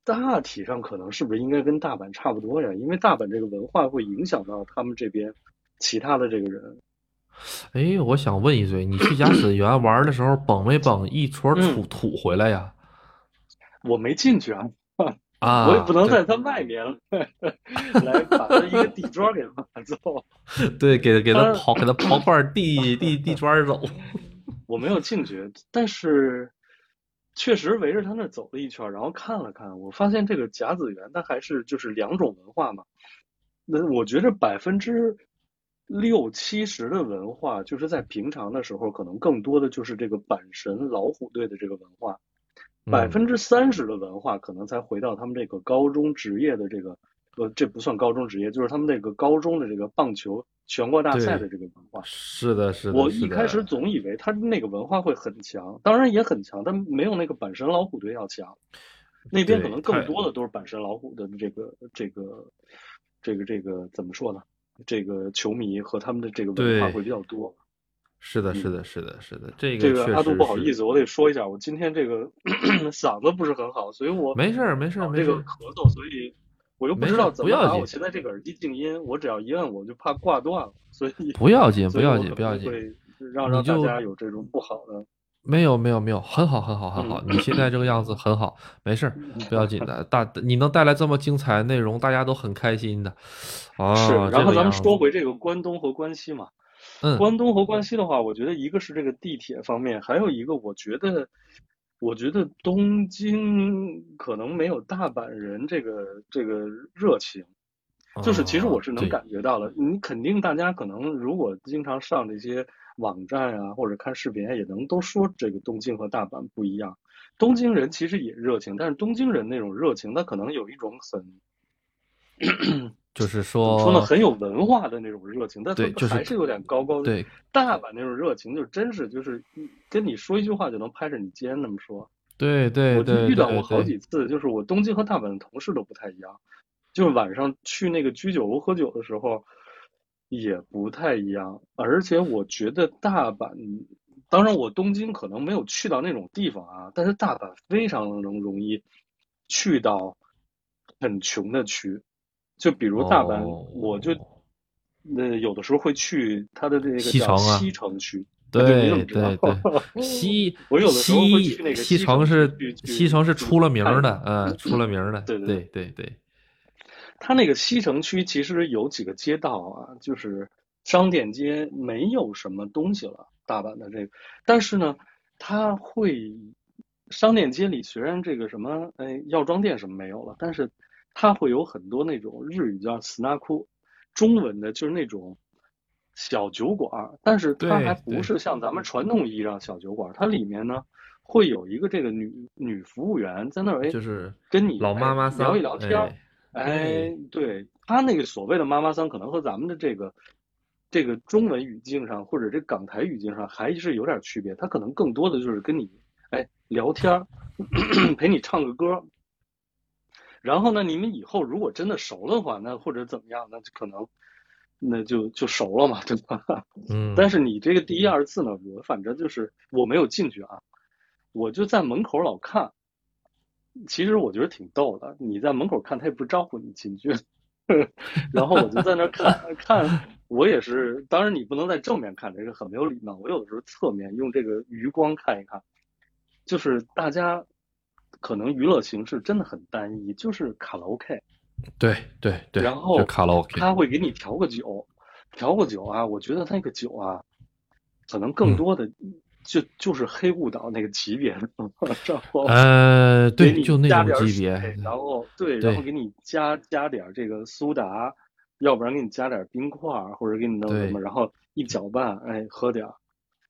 大体上可能是不是应该跟大阪差不多呀？因为大阪这个文化会影响到他们这边其他的这个人。哎，我想问一嘴，你去甲子园玩的时候，崩没崩一撮土土回来呀？我没进去啊，啊，我也不能在它外面来把它一个地砖给拿走。对，给 给他刨给他刨块地地地砖走。我没有进去，但是确实围着他那走了一圈，然后看了看，我发现这个甲子园它还是就是两种文化嘛。那我觉着百分之。六七十的文化，就是在平常的时候，可能更多的就是这个阪神老虎队的这个文化。百分之三十的文化，可能才回到他们这个高中职业的这个，呃，这不算高中职业，就是他们那个高中的这个棒球全国大赛的这个文化。是的，是的。我一开始总以为他那个文化会很强，当然也很强，但没有那个阪神老虎队要强。那边可能更多的都是阪神老虎的这个这个这个这个怎么说呢？这个球迷和他们的这个文化会比较多，是的，是的，是的，是的。这个这个阿杜不好意思，我得说一下，我今天这个 嗓子不是很好，所以我没事儿，没事儿，这个咳嗽，所以我又不知道怎么把我现在这个耳机静音，我只要一摁，我就怕挂断了，所以不要紧，不要紧，不要紧，会让让大家有这种不好的。没有没有没有，很好很好很好，你现在这个样子很好，没事儿，不要紧的。大你能带来这么精彩的内容，大家都很开心的。啊，是。然后咱们说回这个关东和关西嘛，嗯，关东和关西的话，我觉得一个是这个地铁方面，还有一个我觉得，我觉得东京可能没有大阪人这个这个热情，就是其实我是能感觉到了，你肯定大家可能如果经常上这些。网站啊，或者看视频也能都说这个东京和大阪不一样。东京人其实也热情，但是东京人那种热情，他可能有一种很，就是说说呢很有文化的那种热情，但还是有点高高。对，大阪那种热情就真是就是跟你说一句话就能拍着你肩那么说。对对，我就遇到过好几次，就是我东京和大阪的同事都不太一样，就是晚上去那个居酒屋喝酒的时候。也不太一样，而且我觉得大阪，当然我东京可能没有去到那种地方啊，但是大阪非常能容易去到很穷的区，就比如大阪，我就那有的时候会去它的那个叫西城区，对对对，西 我有的时候会去那个西城是西城是出了名的，嗯，出了名的，对。对对对。它那个西城区其实有几个街道啊，就是商店街，没有什么东西了。大阪的这个，但是呢，它会商店街里虽然这个什么，哎，药妆店什么没有了，但是它会有很多那种日语叫 snaku，中文的就是那种小酒馆，但是它还不是像咱们传统意义上小酒馆，它里面呢会有一个这个女女服务员在那儿，哎，就是跟你老妈妈聊一聊天。哎，对他那个所谓的妈妈桑，可能和咱们的这个这个中文语境上或者这港台语境上还是有点区别，他可能更多的就是跟你哎聊天，陪你唱个歌。然后呢，你们以后如果真的熟的话，那或者怎么样，那就可能，那就就熟了嘛，对吧？嗯。但是你这个第一二次呢，我反正就是我没有进去啊，我就在门口老看。其实我觉得挺逗的，你在门口看，他也不招呼你进去。然后我就在那看 看，我也是，当然你不能在正面看，这个很没有礼貌。我有的时候侧面用这个余光看一看，就是大家。可能娱乐形式真的很单一，就是卡拉 OK。对对对，然后卡拉 OK，他会给你调个酒，调个酒啊，我觉得他那个酒啊，可能更多的就就是黑雾岛那个级别的，然后呃，对，就那种级别，然后对，然后给你加加点这个苏打，要不然给你加点冰块，或者给你弄什么，然后一搅拌，哎，喝点，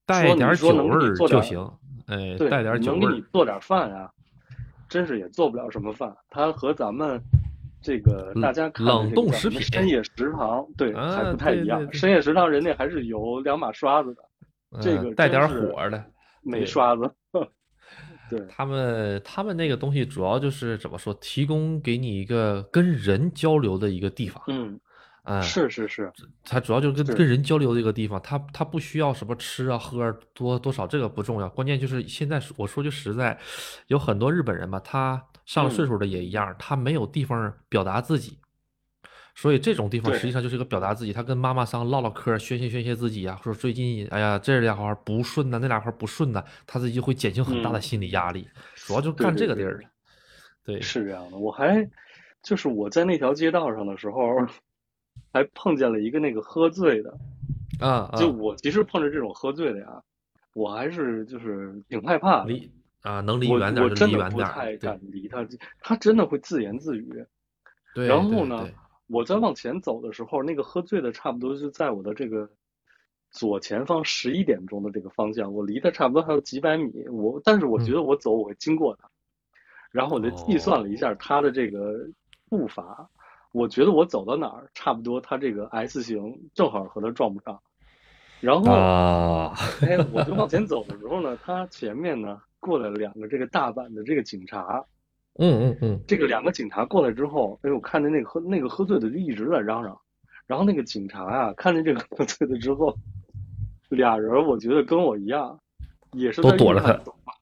带点酒味儿就行，哎，带点酒味，能给你做点饭啊。真是也做不了什么饭，它和咱们这个大家看冷冻食品深夜食堂对还不太一样。深夜食堂人家还是有两把刷子的，这个带点火的没刷子。对他们，他们那个东西主要就是怎么说，提供给你一个跟人交流的一个地方。嗯。啊，是是是，它主要就是跟跟人交流的一个地方，它它不需要什么吃啊喝多多少，这个不重要，关键就是现在我说句实在，有很多日本人吧，他上了岁数的也一样，他没有地方表达自己，所以这种地方实际上就是一个表达自己，他跟妈妈桑唠唠嗑，宣泄宣泄自己啊，说最近哎呀这俩块不顺呐，那俩块不顺呐，他自己就会减轻很大的心理压力，主要就干这个地儿了，对，是这样的，我还就是我在那条街道上的时候。还碰见了一个那个喝醉的，啊，就我其实碰着这种喝醉的呀，我还是就是挺害怕离啊，能离远点就离远点。我真的不太敢离他，他真的会自言自语。对，然后呢，我在往前走的时候，那个喝醉的差不多就在我的这个左前方十一点钟的这个方向，我离他差不多还有几百米。我但是我觉得我走我会经过他，然后我就计算了一下他的这个步伐。我觉得我走到哪儿，差不多他这个 S 型正好和他撞不上，然后，哎，我就往 前走的时候呢，他前面呢过来了两个这个大阪的这个警察，嗯嗯嗯，这个两个警察过来之后，哎，我看见那个喝那个喝醉的就一直在嚷嚷，然后那个警察啊看见这个喝醉的之后，俩人我觉得跟我一样，也是都躲着他，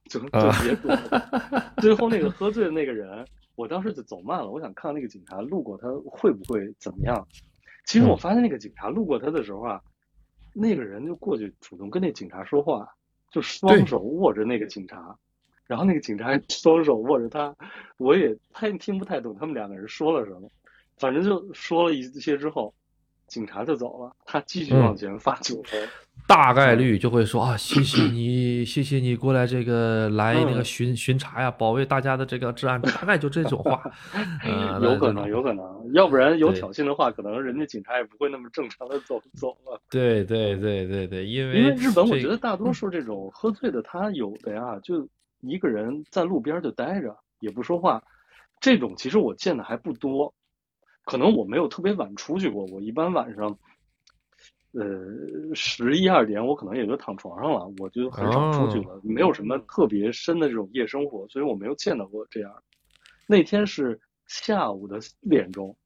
就就别躲，最后那个喝醉的那个人。我当时就走慢了，我想看看那个警察路过他会不会怎么样。其实我发现那个警察路过他的时候啊，那个人就过去主动跟那警察说话，就双手握着那个警察，然后那个警察双手握着他，我也太听不太懂他们两个人说了什么，反正就说了一些之后。警察就走了，他继续往前发酒疯，大概率就会说啊，谢谢你，谢谢你过来这个 来那个巡巡查呀，保卫大家的这个治安，大概就这种话，有可能，有可能，要不然有挑衅的话，可能人家警察也不会那么正常的走走了。对对对对对，因为因为日本，我觉得大多数这种喝醉的，他有的呀，就一个人在路边就待着，也不说话，这种其实我见的还不多。可能我没有特别晚出去过，我一般晚上，呃，十一二点我可能也就躺床上了，我就很少出去了，没有什么特别深的这种夜生活，所以我没有见到过这样。那天是下午的四点钟，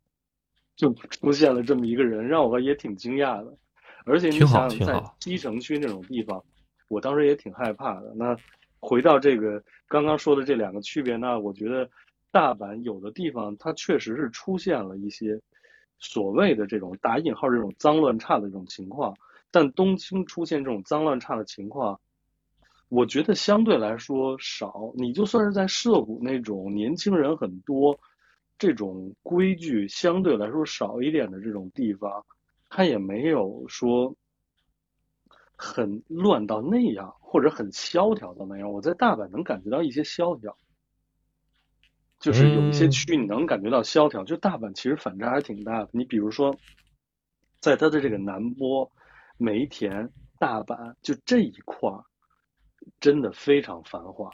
就出现了这么一个人，让我也挺惊讶的。而且你想在西城区那种地方，我当时也挺害怕的。那回到这个刚刚说的这两个区别呢，我觉得。大阪有的地方，它确实是出现了一些所谓的这种打引号这种脏乱差的这种情况，但东京出现这种脏乱差的情况，我觉得相对来说少。你就算是在涩谷那种年轻人很多、这种规矩相对来说少一点的这种地方，它也没有说很乱到那样，或者很萧条到那样。我在大阪能感觉到一些萧条。就是有一些区域你能感觉到萧条，就大阪其实反差还挺大的。你比如说，在它的这个南波、梅田、大阪就这一块儿，真的非常繁华，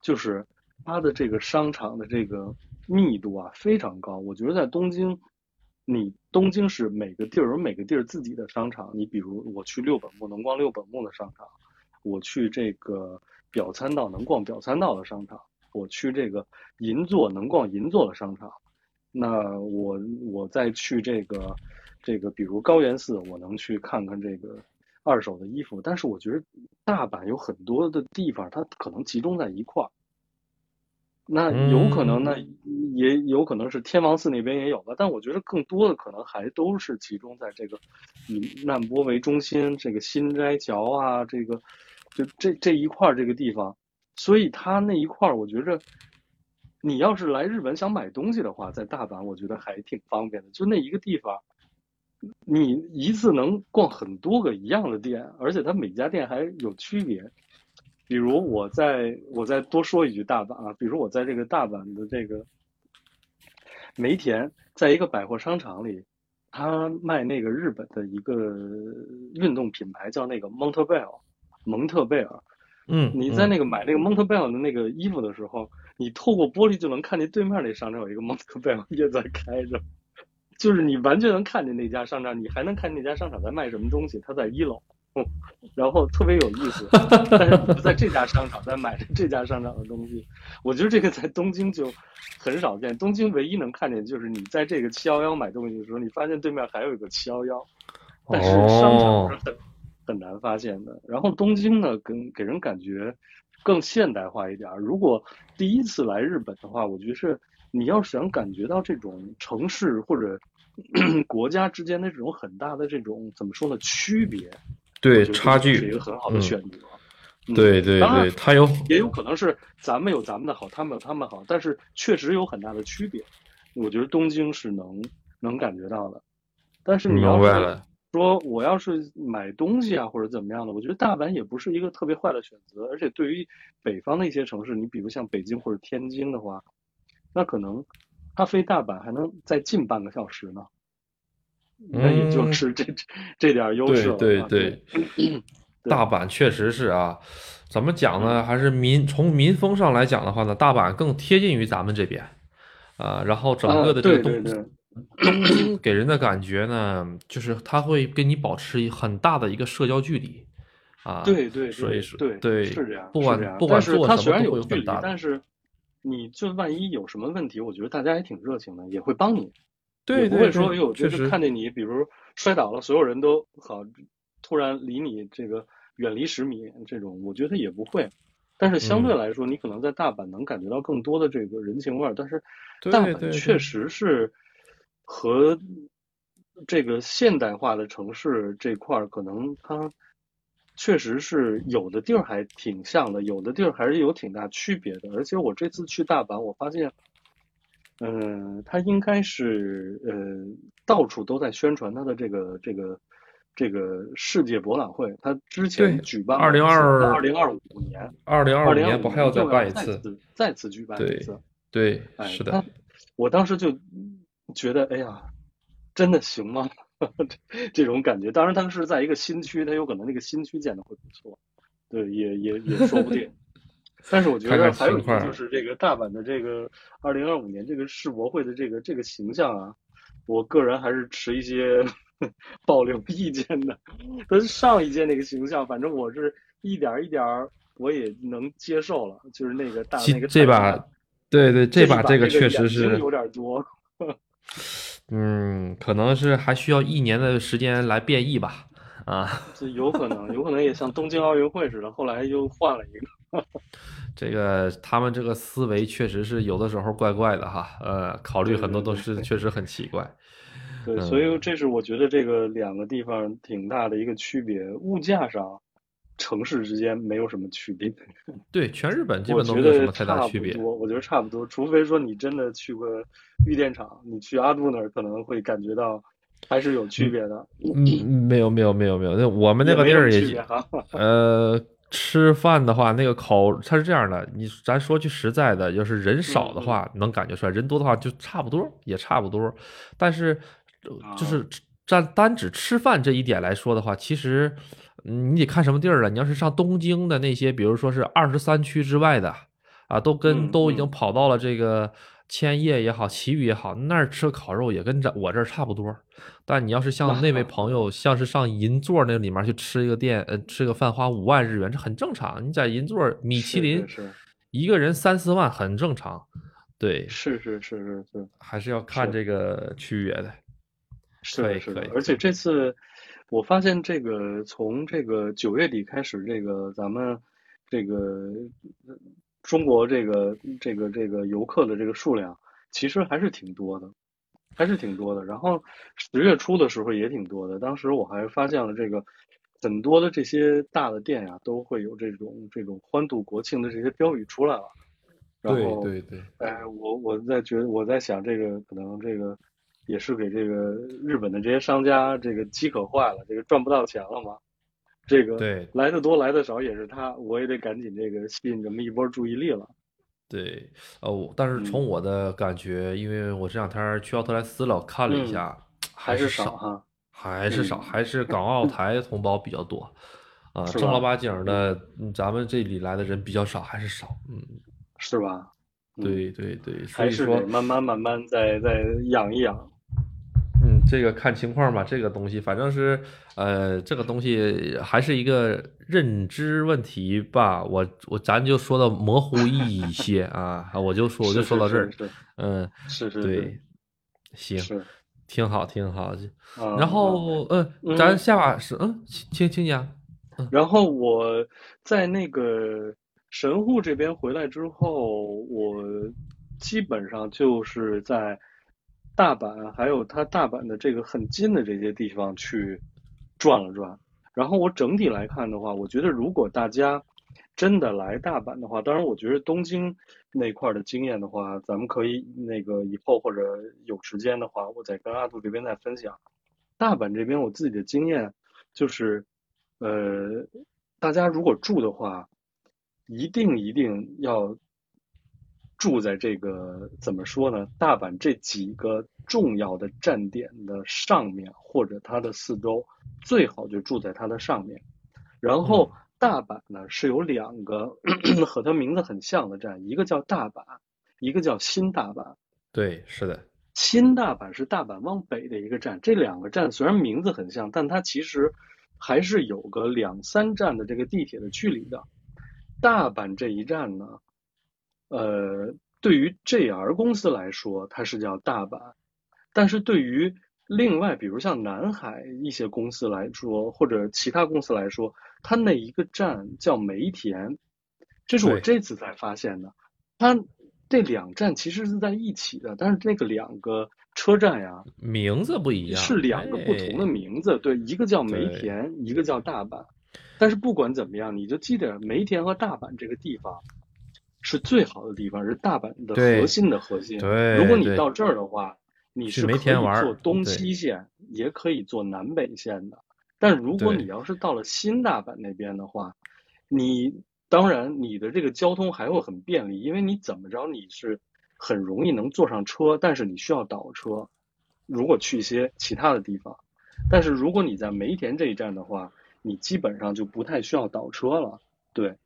就是它的这个商场的这个密度啊非常高。我觉得在东京，你东京市每个地儿有每个地儿自己的商场，你比如我去六本木能逛六本木的商场，我去这个表参道能逛表参道的商场，我去这个银座能逛银座的商场，那我我再去这个这个比如高原寺，我能去看看这个二手的衣服，但是我觉得大阪有很多的地方，它可能集中在一块儿。那有可能，那也有可能是天王寺那边也有吧，但我觉得更多的可能还都是集中在这个以难波为中心，这个新斋桥啊，这个就这这一块这个地方，所以它那一块我觉着，你要是来日本想买东西的话，在大阪我觉得还挺方便的，就那一个地方，你一次能逛很多个一样的店，而且它每家店还有区别。比如我在我再多说一句大阪啊，比如我在这个大阪的这个梅田，在一个百货商场里，他卖那个日本的一个运动品牌，叫那个蒙特贝尔，蒙特贝尔。嗯，你在那个买那个蒙特贝尔的那个衣服的时候，你透过玻璃就能看见对面那商场有一个蒙特贝尔也在开着，就是你完全能看见那家商场，你还能看那家商场在卖什么东西，它在一楼。然后特别有意思，但是不在这家商场，在买这家商场的东西。我觉得这个在东京就很少见。东京唯一能看见就是你在这个七幺幺买东西的时候，你发现对面还有一个七幺幺，但是商场是很很难发现的。然后东京呢，跟给人感觉更现代化一点。如果第一次来日本的话，我觉得是你要想感觉到这种城市或者 国家之间的这种很大的这种怎么说呢区别。对，差距是一个很好的选择。对对对，它有也有可能是咱们有咱们的好，他们有他们好，但是确实有很大的区别。我觉得东京是能能感觉到的，但是你要是说我要是买东西啊或者怎么样的，我觉得大阪也不是一个特别坏的选择。而且对于北方的一些城市，你比如像北京或者天津的话，那可能它飞大阪还能再近半个小时呢。那也就是这这点优势了。对对对，大阪确实是啊，怎么讲呢？还是民从民风上来讲的话呢，大阪更贴近于咱们这边啊。然后整个的这个东东京给人的感觉呢，就是他会跟你保持很大的一个社交距离啊。对对，所以对对是这样，不管不管做什么都会很大。但是你就万一有什么问题，我觉得大家也挺热情的，也会帮你。对，不会说，有就是看见你，比如摔倒了，所有人都好，突然离你这个远离十米，这种我觉得也不会。但是相对来说，你可能在大阪能感觉到更多的这个人情味儿。但是大阪确实是和这个现代化的城市这块儿，可能它确实是有的地儿还挺像的，有的地儿还是有挺大区别的。而且我这次去大阪，我发现。嗯，他应该是呃，到处都在宣传他的这个这个这个世界博览会。他之前举办二零二二零二五年，二零二五年不还要再办一次？再次举办一次。对，是的。我当时就觉得，哎呀，真的行吗？这种感觉。当然，他是在一个新区，他有可能那个新区建的会不错。对，也也也说不定。但是我觉得还有一个就是这个大阪的这个二零二五年这个世博会的这个这个形象啊，我个人还是持一些 保留意见的。跟上一届那个形象，反正我是一点一点我也能接受了，就是那个大那个这把，对对，这把这个确实是有点多。嗯，可能是还需要一年的时间来变异吧。啊，这有可能，有可能也像东京奥运会似的，后来又换了一个。这个他们这个思维确实是有的时候怪怪的哈，呃，考虑很多都是确实很奇怪。对，所以这是我觉得这个两个地方挺大的一个区别，物价上城市之间没有什么区别。对，全日本基本都没有什么太大区别。我觉得差不多，除非说你真的去过玉电厂，你去阿杜那儿可能会感觉到还是有区别的。嗯，没有没有没有没有，那我们那个地儿也呃。吃饭的话，那个口它是这样的，你咱说句实在的，要是人少的话，能感觉出来；人多的话就差不多，也差不多。但是，就是单单指吃饭这一点来说的话，其实你得看什么地儿了。你要是上东京的那些，比如说是二十三区之外的啊，都跟都已经跑到了这个千叶也好，奇遇也好，那儿吃烤肉也跟这我这儿差不多。但你要是 像那位朋友，像是上银座那里面去吃一个店，呃，吃个饭花五万日元，这很正常。你在银座米其林，一个人三四万很正常。对，是是是是是，还是要看这个区别的。是是的，而且这次我发现这个从这个九月底开始，这个咱们这个中国这个这个这个游客的这个数量其实还是挺多的，还是挺多的。然后十月初的时候也挺多的，当时我还发现了这个很多的这些大的店呀，都会有这种这种欢度国庆的这些标语出来了。对对对，哎，我我在觉得我在想这个可能这个。也是给这个日本的这些商家这个饥渴坏了，这个赚不到钱了嘛？这个对来的多来的少也是他，我也得赶紧这个吸引这么一波注意力了。对，哦，但是从我的感觉，因为我这两天去奥特莱斯了，看了一下，还是少哈，还是少，还是港澳台同胞比较多啊，正儿八经的，咱们这里来的人比较少，还是少，嗯，是吧？对对对，还是得慢慢慢慢再再养一养。嗯，这个看情况吧。这个东西反正是，呃，这个东西还是一个认知问题吧。我我咱就说的模糊一些啊，我就说我就说到这儿。嗯，是是。对，行，挺好挺好。啊。然后，嗯，咱下把是，嗯，请请讲。然后我在那个神户这边回来之后，我基本上就是在。大阪还有它大阪的这个很近的这些地方去转了转，然后我整体来看的话，我觉得如果大家真的来大阪的话，当然我觉得东京那块的经验的话，咱们可以那个以后或者有时间的话，我再跟阿杜这边再分享。大阪这边我自己的经验就是，呃，大家如果住的话，一定一定要。住在这个怎么说呢？大阪这几个重要的站点的上面或者它的四周，最好就住在它的上面。然后大阪呢是有两个 和它名字很像的站，一个叫大阪，一个叫新大阪。对，是的。新大阪是大阪往北的一个站。这两个站虽然名字很像，但它其实还是有个两三站的这个地铁的距离的。大阪这一站呢？呃，对于 JR 公司来说，它是叫大阪，但是对于另外，比如像南海一些公司来说，或者其他公司来说，它那一个站叫梅田，这是我这次才发现的。它这两站其实是在一起的，但是那个两个车站呀，名字不一样，是两个不同的名字。对，一个叫梅田，一个叫大阪。但是不管怎么样，你就记得梅田和大阪这个地方。是最好的地方，是大阪的核心的核心。对，如果你到这儿的话，你是可以坐东西线，也可以坐南北线的。但如果你要是到了新大阪那边的话，你当然你的这个交通还会很便利，因为你怎么着你是很容易能坐上车，但是你需要倒车。如果去一些其他的地方，但是如果你在梅田这一站的话，你基本上就不太需要倒车了。对。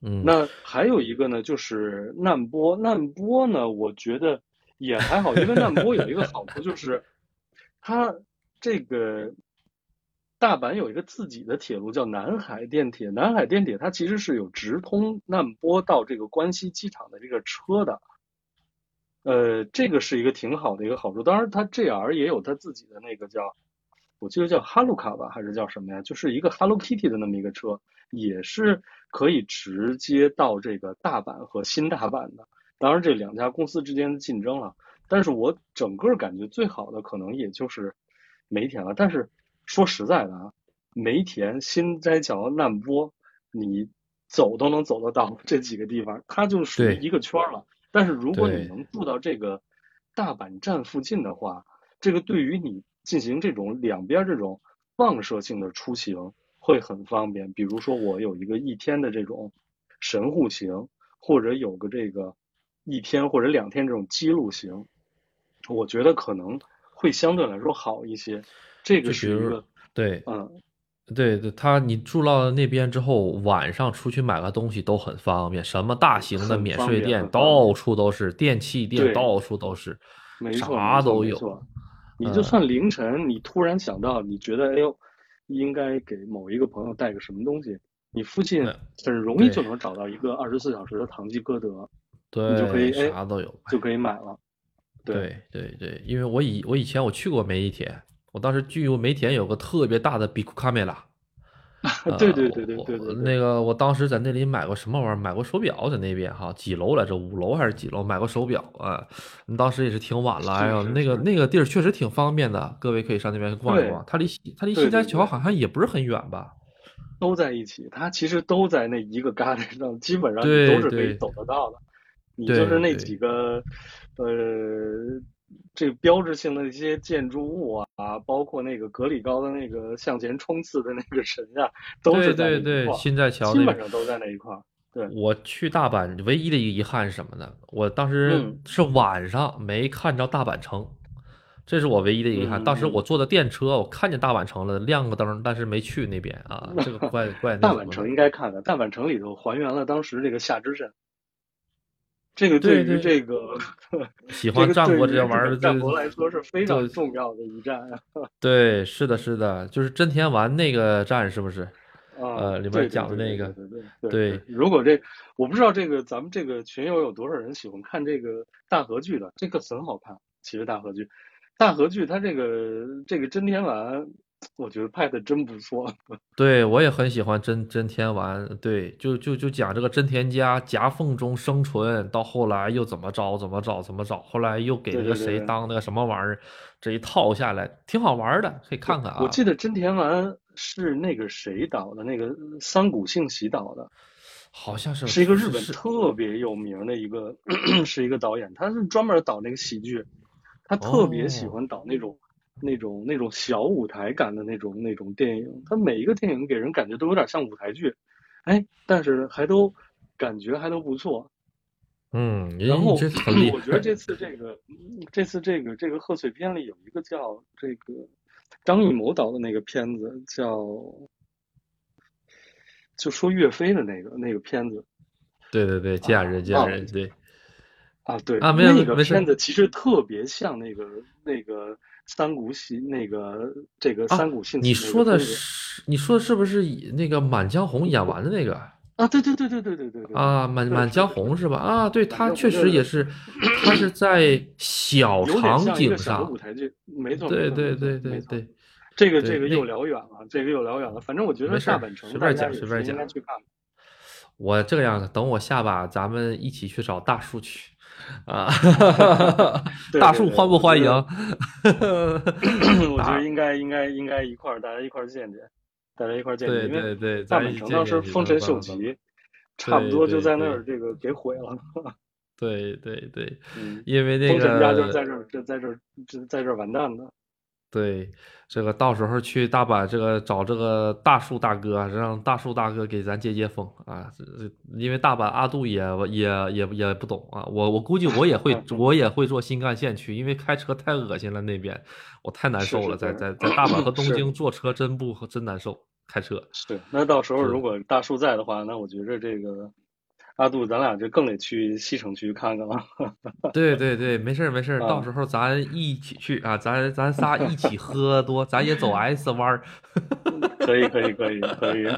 那还有一个呢，就是难波。难波呢，我觉得也还好，因为难波有一个好处就是，它这个大阪有一个自己的铁路叫南海电铁。南海电铁它其实是有直通难波到这个关西机场的这个车的，呃，这个是一个挺好的一个好处。当然，它 JR 也有它自己的那个叫，我记得叫哈鲁卡吧，还是叫什么呀？就是一个 Hello Kitty 的那么一个车。也是可以直接到这个大阪和新大阪的，当然这两家公司之间的竞争了。但是我整个感觉最好的可能也就是梅田了。但是说实在的啊，梅田、新斋桥、难波，你走都能走得到这几个地方，它就属于一个圈了。但是如果你能住到这个大阪站附近的话，这个对于你进行这种两边这种放射性的出行。会很方便，比如说我有一个一天的这种神户行，或者有个这个一天或者两天这种记录行，我觉得可能会相对来说好一些。这个是一个对，嗯，对对，他你住到那边之后，晚上出去买个东西都很方便，什么大型的免税店到处都是，电器店到处都是，没错，啥都有。你就算凌晨，你突然想到，你觉得哎呦，应该给某一个朋友带个什么东西，你附近很容易就能找到一个二十四小时的唐吉诃德，对，你就可以啥都有，就可以买了。对对对，因为我以我以前我去过梅伊田。我当时去过梅田，有个特别大的比库卡梅拉。对对对对对对。那个，我当时在那里买过什么玩意儿？买过手表，在那边哈，几楼来着？五楼还是几楼？买过手表啊。当时也是挺晚了，哎呦，那个那个地儿确实挺方便的，各位可以上那边逛一逛。它离它离新街桥好像也不是很远吧？都在一起，它其实都在那一个旮瘩上，基本上你都是可以走得到的。你就是那几个，呃。这个标志性的一些建筑物啊，包括那个格里高的那个向前冲刺的那个神啊，都是在对对新在桥基本上都在那一块儿。对，我去大阪唯一的一个遗憾是什么呢？我当时是晚上没看着大阪城，这是我唯一的遗憾。当时我坐的电车，我看见大阪城了，亮个灯，但是没去那边啊。这个怪怪。大阪城应该看的，大阪城里头还原了当时这个夏之阵。这个对于这个 喜欢战国这些玩意儿，战国来说是非常重要的一战。对，是的，是的，就是真田丸那个战，是不是？呃，里面讲的那个，对对对。如果这，我不知道这个咱们这个群友有多少人喜欢看这个大河剧的，这个很好看。其实大河剧，大河剧它这个这个真田丸。我觉得拍的真不错，对我也很喜欢真真田丸，对，就就就讲这个真田家夹缝中生存，到后来又怎么着怎么着怎么着，后来又给那个谁当那个什么玩意儿，这一套下来挺好玩的，可以看看啊。我记得真田丸是那个谁导的，那个三谷幸喜导的，好像是是一个日本特别有名的一个 是一个导演，他是专门导那个喜剧，他特别喜欢导那种。那种那种小舞台感的那种那种电影，它每一个电影给人感觉都有点像舞台剧，哎，但是还都感觉还都不错。嗯，然后我觉得这次这个这次这个这个贺岁片里有一个叫这个张艺谋导的那个片子叫，就说岳飞的那个那个片子。对对对，见人见人对。啊对啊，那个片子其实特别像那个那个。三股戏那个这个三股戏，你说的是你说的是不是那个《满江红》演完的那个啊？对对对对对对对对啊，《满满江红》是吧？啊，对，他确实也是，他是在小场景上舞台剧，没错，对对对对对，这个这个又聊远了，这个又聊远了。反正我觉得大本城随便讲随便讲，应该去看。我这个样子，等我下把，咱们一起去找大树去。啊，大树欢不欢迎？我觉得 应该应该应该一块儿，大家一块儿见见，大家一块儿见见。对对对，大本城当时风尘秀吉差不多就在那儿，这个给毁了。对对对，因为那个丰臣家就在这儿，就在这儿，就在这儿完蛋的。对，这个到时候去大阪，这个找这个大树大哥，让大树大哥给咱接接风啊！因为大阪阿杜也也也也不懂啊，我我估计我也会 我也会坐新干线去，因为开车太恶心了，那边我太难受了，在在在大阪和东京坐车真不真难受，开车。是，那到时候如果大树在的话，那我觉着这个。阿杜，咱俩就更得去西城区看看了。对对对，没事没事，到时候咱一起去啊，咱咱仨一起喝多，咱也走 S 弯儿。可以可以可以可 以，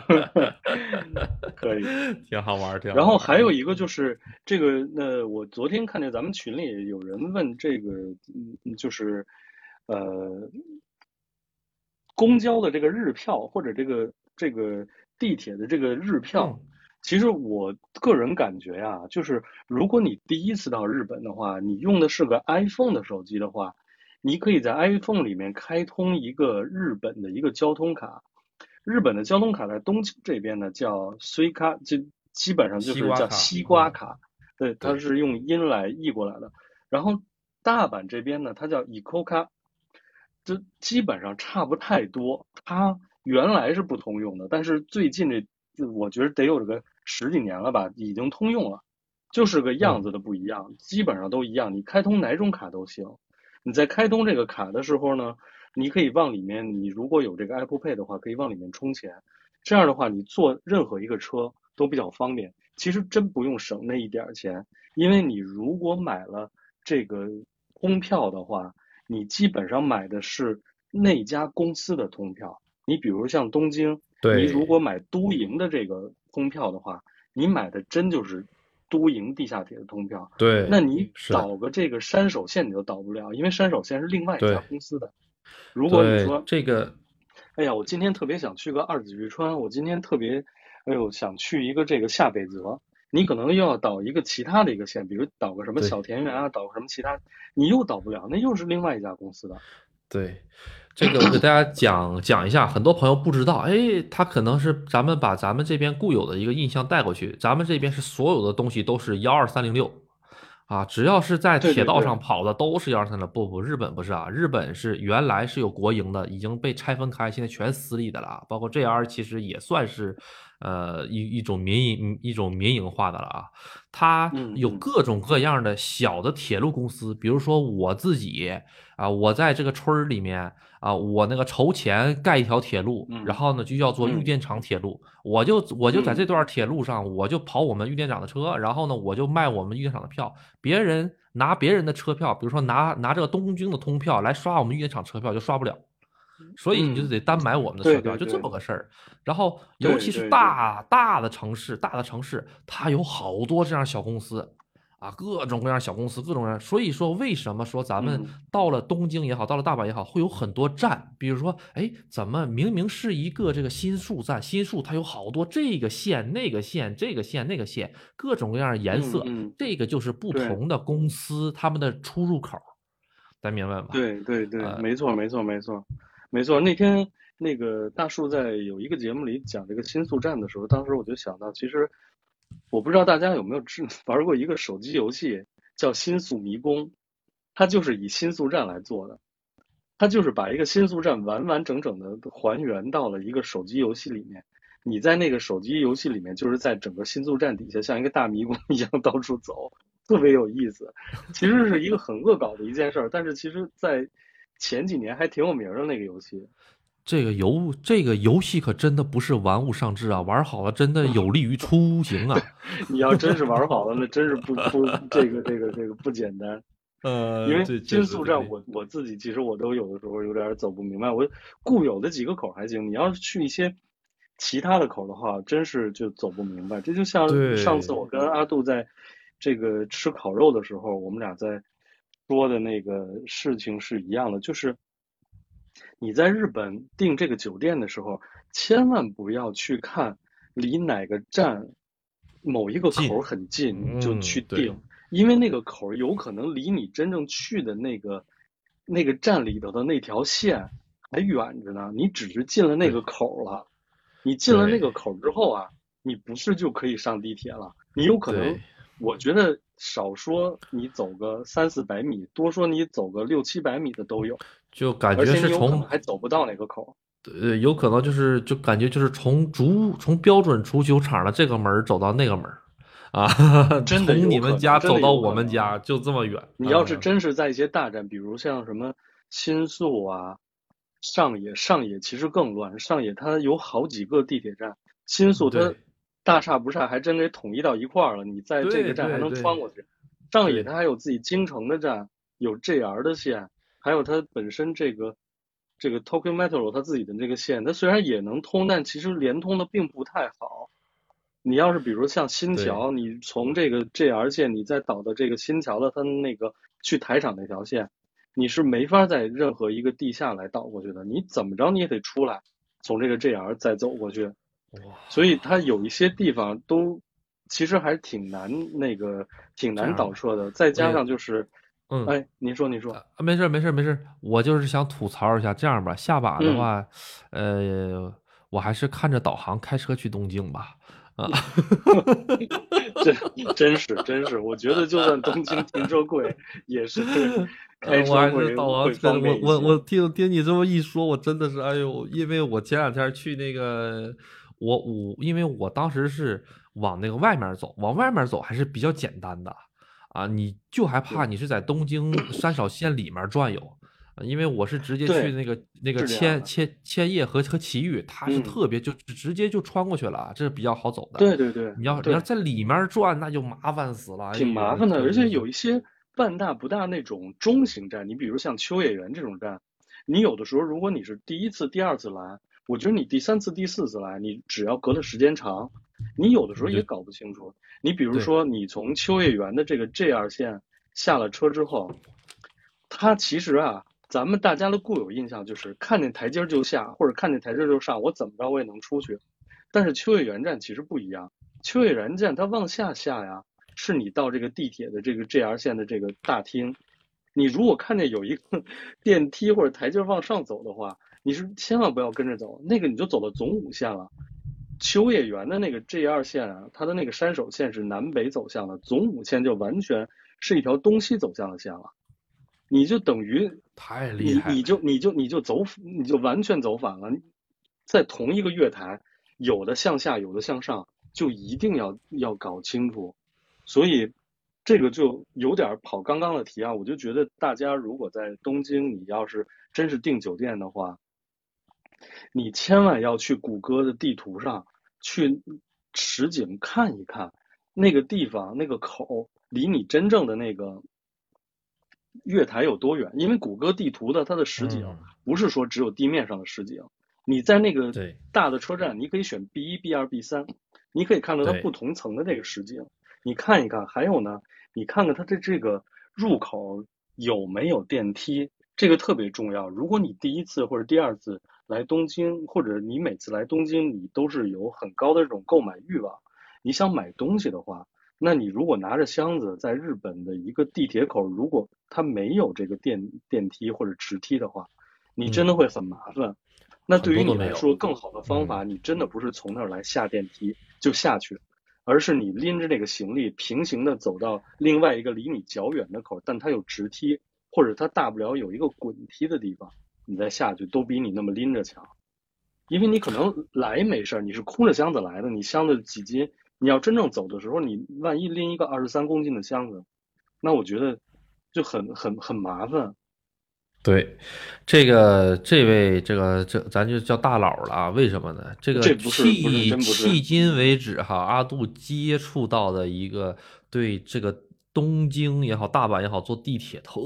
可以，挺好玩儿，挺。然后还有一个就是这个，那我昨天看见咱们群里有人问这个，嗯，就是呃，公交的这个日票或者这个这个地铁的这个日票。其实我个人感觉呀，就是如果你第一次到日本的话，你用的是个 iPhone 的手机的话，你可以在 iPhone 里面开通一个日本的一个交通卡。日本的交通卡在东京这边呢叫 Suica，就基本上就是叫西瓜卡。对，它是用音来译过来的。然后大阪这边呢，它叫 Ecoca，就基本上差不太多。它原来是不通用的，但是最近这。我觉得得有这个十几年了吧，已经通用了，就是个样子的不一样，基本上都一样。你开通哪种卡都行。你在开通这个卡的时候呢，你可以往里面，你如果有这个 Apple Pay 的话，可以往里面充钱。这样的话，你坐任何一个车都比较方便。其实真不用省那一点钱，因为你如果买了这个通票的话，你基本上买的是那家公司的通票。你比如像东京，你如果买都营的这个通票的话，你买的真就是都营地下铁的通票。对，那你倒个这个山手线你就倒不了，因为山手线是另外一家公司的。如果你说这个，哎呀，我今天特别想去个二子玉川，我今天特别，哎呦，想去一个这个下北泽，你可能又要倒一个其他的一个线，比如倒个什么小田园啊，倒个什么其他，你又倒不了，那又是另外一家公司的。对，这个我给大家讲 讲一下，很多朋友不知道，哎，他可能是咱们把咱们这边固有的一个印象带过去，咱们这边是所有的东西都是幺二三零六。啊，只要是在铁道上跑的都是幺二三零，不不，日本不是啊，日本是原来是有国营的，已经被拆分开，现在全私立的了，包括 JR 其实也算是，呃，一一种民营一种民营化的了啊，它有各种各样的小的铁路公司，比如说我自己啊，我在这个村儿里面。啊，我那个筹钱盖一条铁路，然后呢就叫做玉电厂铁路，我就我就在这段铁路上，我就跑我们玉电厂的车，然后呢我就卖我们玉电厂的票，别人拿别人的车票，比如说拿拿这个东京的通票来刷我们玉电厂车票就刷不了，所以你就。得单买我们的车票，就这么个。事儿。然后尤其是大大的城市，大的城市它有好多这样小公司。啊，各种各样小公司，各种各样，所以说为什么说咱们到了东京也好，到了大阪也好，会有很多站，比如说，哎，怎么明明是一个这个新宿站，新宿它有好多这个线、那个线、这个线、那个线，各种各样颜色，这个就是不同的公司他们的出入口，咱明白吗？对对对，没错没错没错没错。那天那个大树在有一个节目里讲这个新宿站的时候，当时我就想到，其实。我不知道大家有没有知 玩过一个手机游戏叫《新宿迷宫》，它就是以新宿站来做的，它就是把一个新宿站完完整整的还原到了一个手机游戏里面。你在那个手机游戏里面，就是在整个新宿站底下像一个大迷宫一样到处走，特别有意思。其实是一个很恶搞的一件事儿，但是其实在前几年还挺有名的那个游戏。这个游这个游戏可真的不是玩物丧志啊，玩好了真的有利于出行啊。你要真是玩好了，那真是不不这个这个这个不简单。呃，因为金宿站我我自己其实我都有的时候有点走不明白，我固有的几个口还行，你要是去一些其他的口的话，真是就走不明白。这就像上次我跟阿杜在这个吃烤肉的时候，我们俩在说的那个事情是一样的，就是。你在日本订这个酒店的时候，千万不要去看离哪个站某一个口很近就去订，因为那个口有可能离你真正去的那个那个站里头的那条线还远着呢。你只是进了那个口了，你进了那个口之后啊，你不是就可以上地铁了？你有可能，我觉得少说你走个三四百米，多说你走个六七百米的都有。就感觉是从还走不到那个口，对，有可能就是就感觉就是从足从标准足球场的这个门走到那个门，啊，真的从你们家走到我们家就这么远。你要是真是在一些大站，比如像什么新宿啊、上野，上野其实更乱。上野它有好几个地铁站，新宿它大差不差，还真给统一到一块儿了。你在这个站还能穿过去。上野它还有自己京城的站，有 JR 的线。还有它本身这个这个 Tokyo Metro 它自己的这个线，它虽然也能通，但其实连通的并不太好。你要是比如像新桥，你从这个 JR 线，你再导到这个新桥的它那个去台场那条线，你是没法在任何一个地下来导过去的。你怎么着你也得出来，从这个 JR 再走过去。所以它有一些地方都其实还挺难那个挺难导车的，再加上就是。嗯，哎，您说，您说啊，没事，没事，没事，我就是想吐槽一下，这样吧，下把的话，呃，我还是看着导航开车去东京吧，啊，真真是真是，我觉得就算东京 停车贵，也是开车会会方便我我我听听你这么一说，我真的是，哎呦，因为我前两天去那个，我我因为我当时是往那个外面走，往外面走还是比较简单的。啊，你就还怕你是在东京三少线里面转悠，因为我是直接去那个那个千千千叶和和埼玉，它是特别就直接就穿过去了，这是比较好走的。对对对，你要你要在里面转，那就麻烦死了，挺麻烦的。而且有一些半大不大那种中型站，你比如像秋叶原这种站，你有的时候如果你是第一次、第二次来，我觉得你第三次、第四次来，你只要隔的时间长。你有的时候也搞不清楚。你比如说，你从秋叶原的这个 JR 线下了车之后，它其实啊，咱们大家的固有印象就是看见台阶就下，或者看见台阶就上，我怎么着我也能出去。但是秋叶原站其实不一样，秋叶原站它往下下呀，是你到这个地铁的这个 JR 线的这个大厅，你如果看见有一个 电梯或者台阶往上走的话，你是千万不要跟着走，那个你就走到总武线了。秋叶原的那个 J 二线啊，它的那个山手线是南北走向的，总武线就完全是一条东西走向的线了。你就等于太厉害，你你就你就你就走你就完全走反了。在同一个月台，有的向下，有的向上，就一定要要搞清楚。所以这个就有点跑刚刚的题啊。我就觉得大家如果在东京，你要是真是订酒店的话。你千万要去谷歌的地图上去实景看一看，那个地方那个口离你真正的那个月台有多远？因为谷歌地图的它的实景不是说只有地面上的实景，你在那个大的车站，你可以选 B 一、B 二、B 三，你可以看到它不同层的这个实景，你看一看。还有呢，你看看它的这个入口有没有电梯，这个特别重要。如果你第一次或者第二次。来东京，或者你每次来东京，你都是有很高的这种购买欲望。你想买东西的话，那你如果拿着箱子在日本的一个地铁口，如果它没有这个电电梯或者直梯的话，你真的会很麻烦。那对于你来说，更好的方法，你真的不是从那儿来下电梯就下去，而是你拎着那个行李平行的走到另外一个离你较远的口，但它有直梯，或者它大不了有一个滚梯的地方。你再下去都比你那么拎着强，因为你可能来没事儿，你是空着箱子来的，你箱子几斤，你要真正走的时候，你万一拎一个二十三公斤的箱子，那我觉得就很很很麻烦。对，这个这位这个这咱就叫大佬了啊？为什么呢？这个迄迄今为止哈，阿杜接触到的一个对这个。东京也好，大阪也好，坐地铁特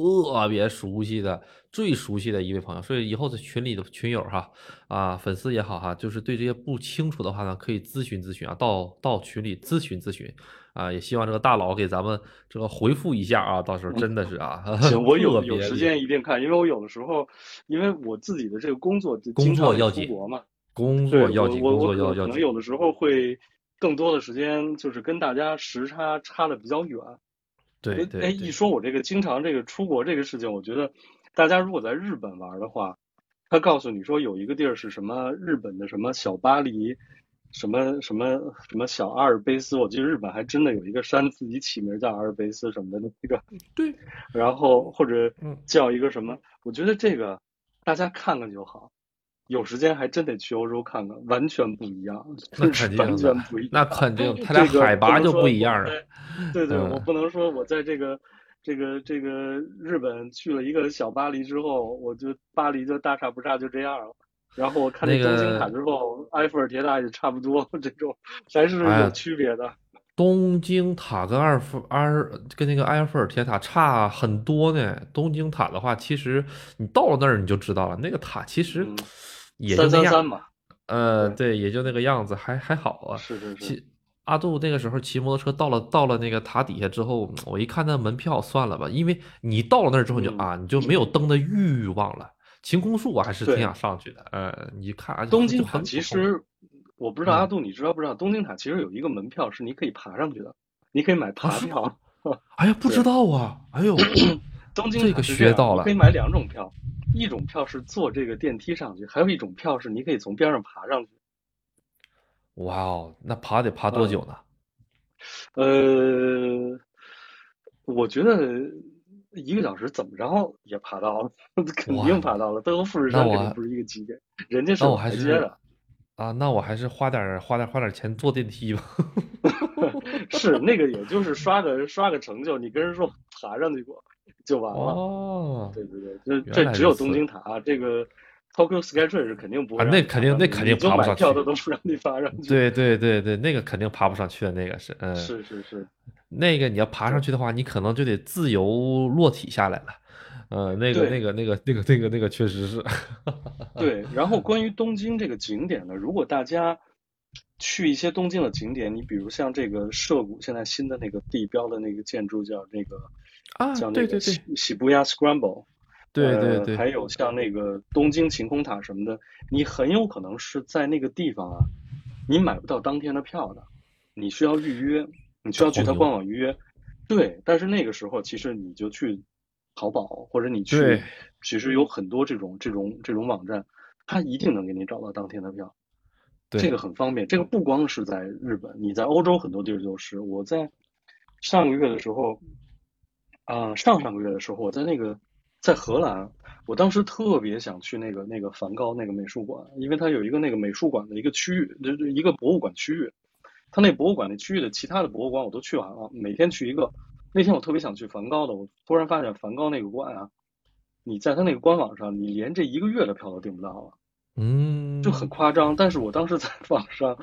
别熟悉的、最熟悉的一位朋友，所以以后在群里的群友哈啊，粉丝也好哈，就是对这些不清楚的话呢，可以咨询咨询啊，到到群里咨询咨询。啊，也希望这个大佬给咱们这个回复一下啊，到时候真的是啊，行，我有有时间一定看，因为我有的时候，因为我自己的这个工作工作要紧。嘛，工作要紧，工作要要紧，可能有的时候会更多的时间就是跟大家时差差的比较远。对，哎，一说我这个经常这个出国这个事情，我觉得大家如果在日本玩的话，他告诉你说有一个地儿是什么日本的什么小巴黎，什么什么什么小阿尔卑斯，我记得日本还真的有一个山自己起名叫阿尔卑斯什么的那个。对。然后或者叫一个什么，我觉得这个大家看看就好。有时间还真得去欧洲看看，完全不一样，那肯定完全不一样。那肯定，它俩海拔就不一样了。对对，我不能说我在这个这个这个日本去了一个小巴黎之后，我就巴黎就大差不差就这样了。然后我看那东京塔之后，埃菲尔铁塔也差不多，这种还是有区别的。东京塔跟埃菲尔跟那个埃菲尔铁塔差很多呢。东京塔的话，其实你到了那儿你就知道了，那个塔其实。也就那样嘛，呃，对，也就那个样子，还还好啊。是是是。阿杜那个时候骑摩托车到了到了那个塔底下之后，我一看那门票，算了吧，因为你到了那儿之后你就啊，你就没有登的欲望了。晴空树我还是挺想上去的，呃，你看东京塔其实我不知道阿杜你知道不知道，东京塔其实有一个门票是你可以爬上去的，你可以买爬票。哎呀，不知道啊，哎呦，东京这个学到了，可以买两种票。一种票是坐这个电梯上去，还有一种票是你可以从边上爬上去。哇哦，那爬得爬多久呢？呃，我觉得一个小时怎么着也爬到了，肯定爬到了。都和富士山肯定不是一个级别，人家是台阶的。啊，那我还是花点花点花点钱坐电梯吧。是那个，也就是刷个刷个成就，你跟人说爬上去过就完了。哦，对对对，这这只有东京塔，这个 Tokyo Skytree 是肯定不会。那肯定那肯定爬不上去。票的都不让你爬上去。对对对对，那个肯定爬不上去的，那个是嗯。是是是。那个你要爬上去的话，你可能就得自由落体下来了。呃，那个那个那个那个那个那个确实是。对，然后关于东京这个景点呢，如果大家。去一些东京的景点，你比如像这个涉谷，现在新的那个地标的那个建筑叫那个啊，叫那个喜喜布亚 Scramble，对对对，还有像那个东京晴空塔什么的，你很有可能是在那个地方啊，你买不到当天的票的，你需要预约，你需要去他官网预约。对，但是那个时候其实你就去淘宝或者你去，其实有很多这种这种这种网站，它一定能给你找到当天的票。这个很方便，这个不光是在日本，你在欧洲很多地儿都是。我在上个月的时候，啊，上上个月的时候，我在那个在荷兰，我当时特别想去那个那个梵高那个美术馆，因为它有一个那个美术馆的一个区域，就是一个博物馆区域。它那博物馆那区域的其他的博物馆我都去完了，每天去一个。那天我特别想去梵高的，我突然发现梵高那个馆啊，你在他那个官网上，你连这一个月的票都订不到了。嗯，就很夸张，但是我当时在网上，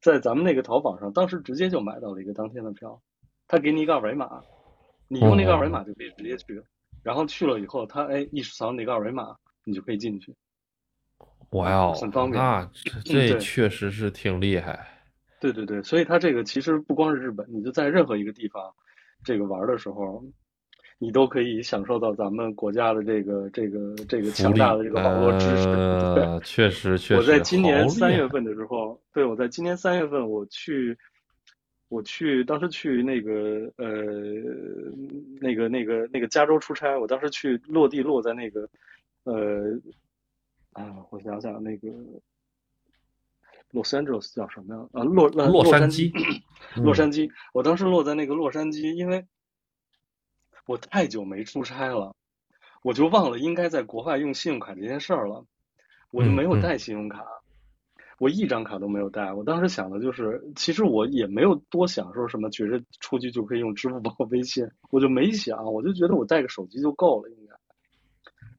在咱们那个淘宝上，当时直接就买到了一个当天的票，他给你一个二维码，你用那个二维码就可以直接去，然后去了以后，他哎一扫那个二维码，你就可以进去。哇哦，很方便，那这确实是挺厉害。对对对，所以他这个其实不光是日本，你就在任何一个地方，这个玩的时候。你都可以享受到咱们国家的这个这个这个强大的这个网络支持。呃，确实确实。我在今年三月份的时候，对我在今年三月份我去，我去当时去那个呃那个那个那个加州出差，我当时去落地落在那个呃啊，我想想那个洛杉矶叫什么呀？啊洛洛杉矶，洛杉矶。我当时落在那个洛杉矶，因为。我太久没出差了，我就忘了应该在国外用信用卡这件事儿了，我就没有带信用卡，我一张卡都没有带。我当时想的就是，其实我也没有多想说什么，觉着出去就可以用支付宝、微信，我就没想，我就觉得我带个手机就够了应该。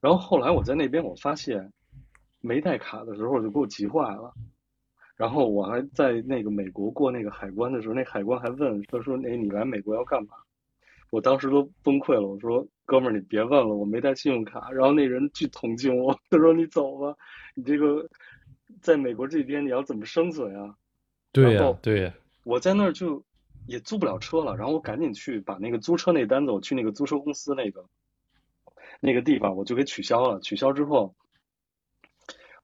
然后后来我在那边我发现，没带卡的时候就给我急坏了，然后我还在那个美国过那个海关的时候，那海关还问他说：“那，你来美国要干嘛？”我当时都崩溃了，我说：“哥们儿，你别问了，我没带信用卡。”然后那人巨同情我，他说：“你走吧，你这个在美国这边你要怎么生存啊？”对呀，对呀。我在那儿就也租不了车了，然后我赶紧去把那个租车那单子，我去那个租车公司那个那个地方，我就给取消了。取消之后，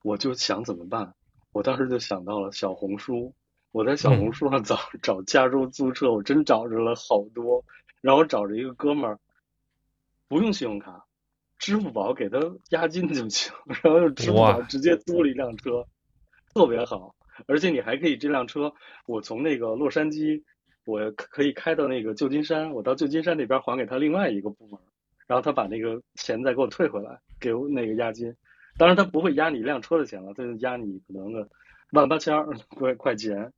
我就想怎么办？我当时就想到了小红书，我在小红书上 找找加州租车，我真找着了好多。然后找着一个哥们儿，不用信用卡，支付宝给他押金就行，然后用支付宝直接租了一辆车，特别好。而且你还可以这辆车，我从那个洛杉矶，我可以开到那个旧金山，我到旧金山那边还给他另外一个部门，然后他把那个钱再给我退回来，给我那个押金。当然他不会压你一辆车的钱了，他就压你可能个万八千块块钱。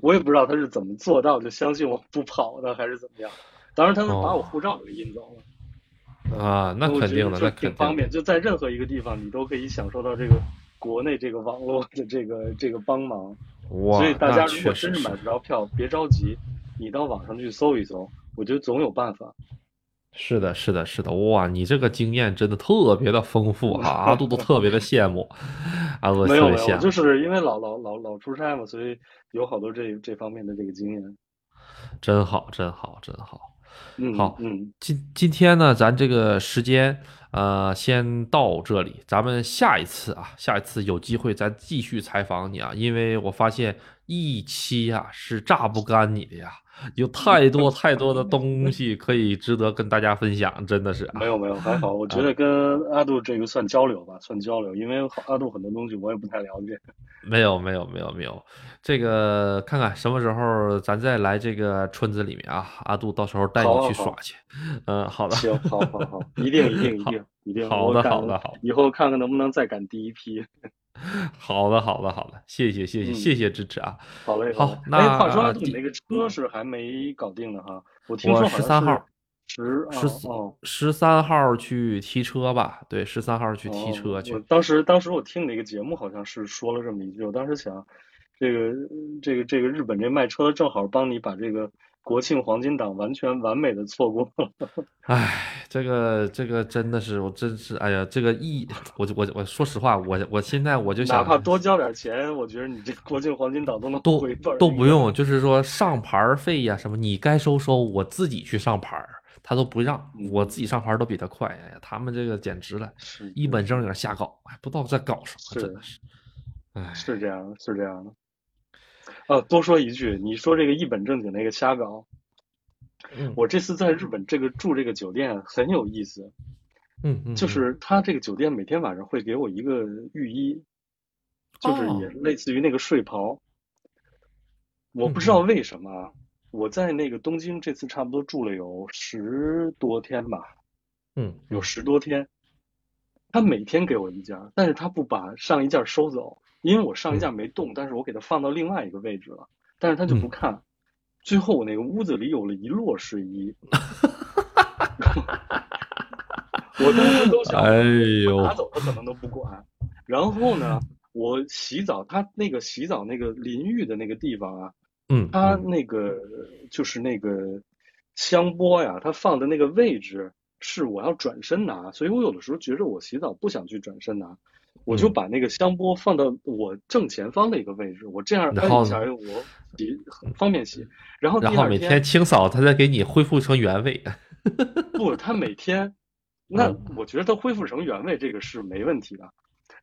我也不知道他是怎么做到就相信我不跑的，还是怎么样。当然，他们把我护照给印走了啊，那肯定的，那挺方便。就在任何一个地方，你都可以享受到这个国内这个网络的这个这个帮忙。哇，所以大家如果真是买不着票，别着急，你到网上去搜一搜，我觉得总有办法。是的，是的，是的，哇，你这个经验真的特别的丰富啊！阿杜都特别的羡慕，阿杜没有没有，就是因为老老老老出差嘛，所以有好多这这方面的这个经验。真好，真好，真好。嗯好，嗯，今今天呢，咱这个时间，呃，先到这里。咱们下一次啊，下一次有机会咱继续采访你啊，因为我发现一期啊是榨不干你的呀。有太多太多的东西可以值得跟大家分享，真的是没有没有还好，我觉得跟阿杜这个算交流吧，算交流，因为阿杜很多东西我也不太了解。没有没有没有没有，这个看看什么时候咱再来这个村子里面啊，阿杜到时候带你去耍去。嗯，好的，行，好好好，一定一定一定一定，好的好的好，以后看看能不能再赶第一批。好的，好的，好的，谢谢，谢谢，谢谢支持啊！好嘞，好，那话说，你那个车是还没搞定呢哈？我听说十三号，十十十三号去提车吧？对，十三号去提车去。当时，当时我听那个节目，好像是说了这么一句，我当时想，这个，这个，这个日本这卖车的正好帮你把这个。国庆黄金档完全完美的错过了，哎，这个这个真的是我真是哎呀，这个意我我我说实话，我我现在我就想，哪怕多交点钱，我觉得你这国庆黄金档都能都回本，都不用，就是说上牌费呀什么，你该收收，我自己去上牌，他都不让我自己上牌都比他快，哎呀，他们这个简直了，一本正经瞎搞，不知道在搞什么，真的是，哎，是这样的，是这样的。呃，多说一句，你说这个一本正经那个瞎搞，我这次在日本这个住这个酒店很有意思，嗯，就是他这个酒店每天晚上会给我一个浴衣，就是也类似于那个睡袍，我不知道为什么，我在那个东京这次差不多住了有十多天吧，嗯，有十多天，他每天给我一件，但是他不把上一件收走。因为我上一架没动，但是我给它放到另外一个位置了，但是他就不看。最后我那个屋子里有了一摞睡衣，我当时都想，哎呦，拿走他可能都不管。然后呢，我洗澡，他那个洗澡那个淋浴的那个地方啊，嗯，他那个就是那个香波呀，他放的那个位置是我要转身拿，所以我有的时候觉着我洗澡不想去转身拿。我就把那个香波放到我正前方的一个位置，我这样按一下，我洗很方便洗。然后然后每天清扫，它再给你恢复成原位。不，它每天，那我觉得它恢复成原位这个是没问题的，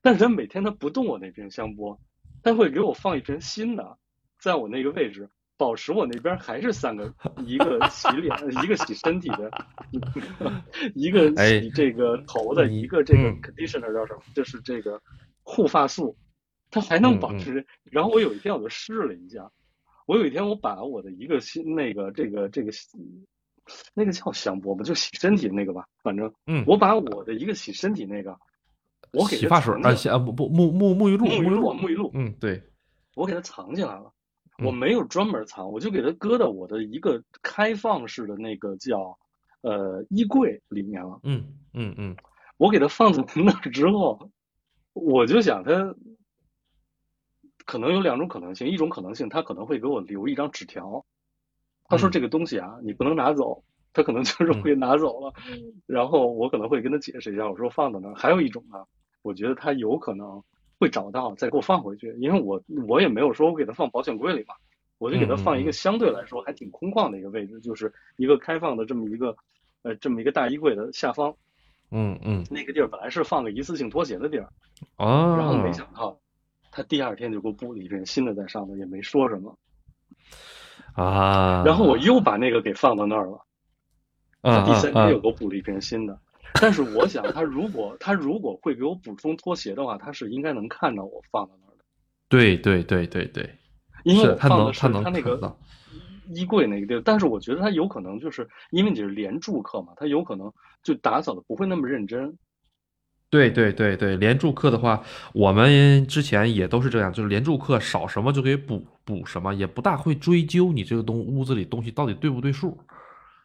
但是它每天它不动我那瓶香波，它会给我放一瓶新的，在我那个位置。保持我那边还是三个，一个洗脸，一个洗身体的，一个洗这个头的，一个这个 conditioner 叫什么？就是这个护发素，它还能保持。然后我有一天我就试了一下，我有一天我把我的一个新那个这个这个那个叫香波吧，就洗身体那个吧，反正，嗯，我把我的一个洗身体那个，我给洗发水啊，洗啊不不沐沐沐浴露，沐浴露，沐浴露，嗯，对，我给它藏起来了。我没有专门藏，我就给它搁到我的一个开放式的那个叫呃衣柜里面了。嗯嗯嗯，我给它放在那儿之后，我就想它可能有两种可能性，一种可能性他可能会给我留一张纸条，他说这个东西啊你不能拿走，他可能就是会拿走了，然后我可能会跟他解释一下，我说放在那儿。还有一种呢，我觉得他有可能。会找到再给我放回去，因为我我也没有说我给他放保险柜里嘛，我就给他放一个相对来说还挺空旷的一个位置，就是一个开放的这么一个呃这么一个大衣柜的下方。嗯嗯，那个地儿本来是放个一次性拖鞋的地儿，啊，然后没想到他第二天就给我补了一瓶新的在上头，也没说什么啊，然后我又把那个给放到那儿了，啊第三天又给我补了一瓶新的。但是我想，他如果他如果会给我补充拖鞋的话，他是应该能看到我放在那儿的。对对对对对，因为他放的是他那个衣柜那个地儿。但是我觉得他有可能就是因为你是连住客嘛，他有可能就打扫的不会那么认真。对对对对，连住客的话，我们之前也都是这样，就是连住客少什么就给补补什么，也不大会追究你这个东屋子里东西到底对不对数。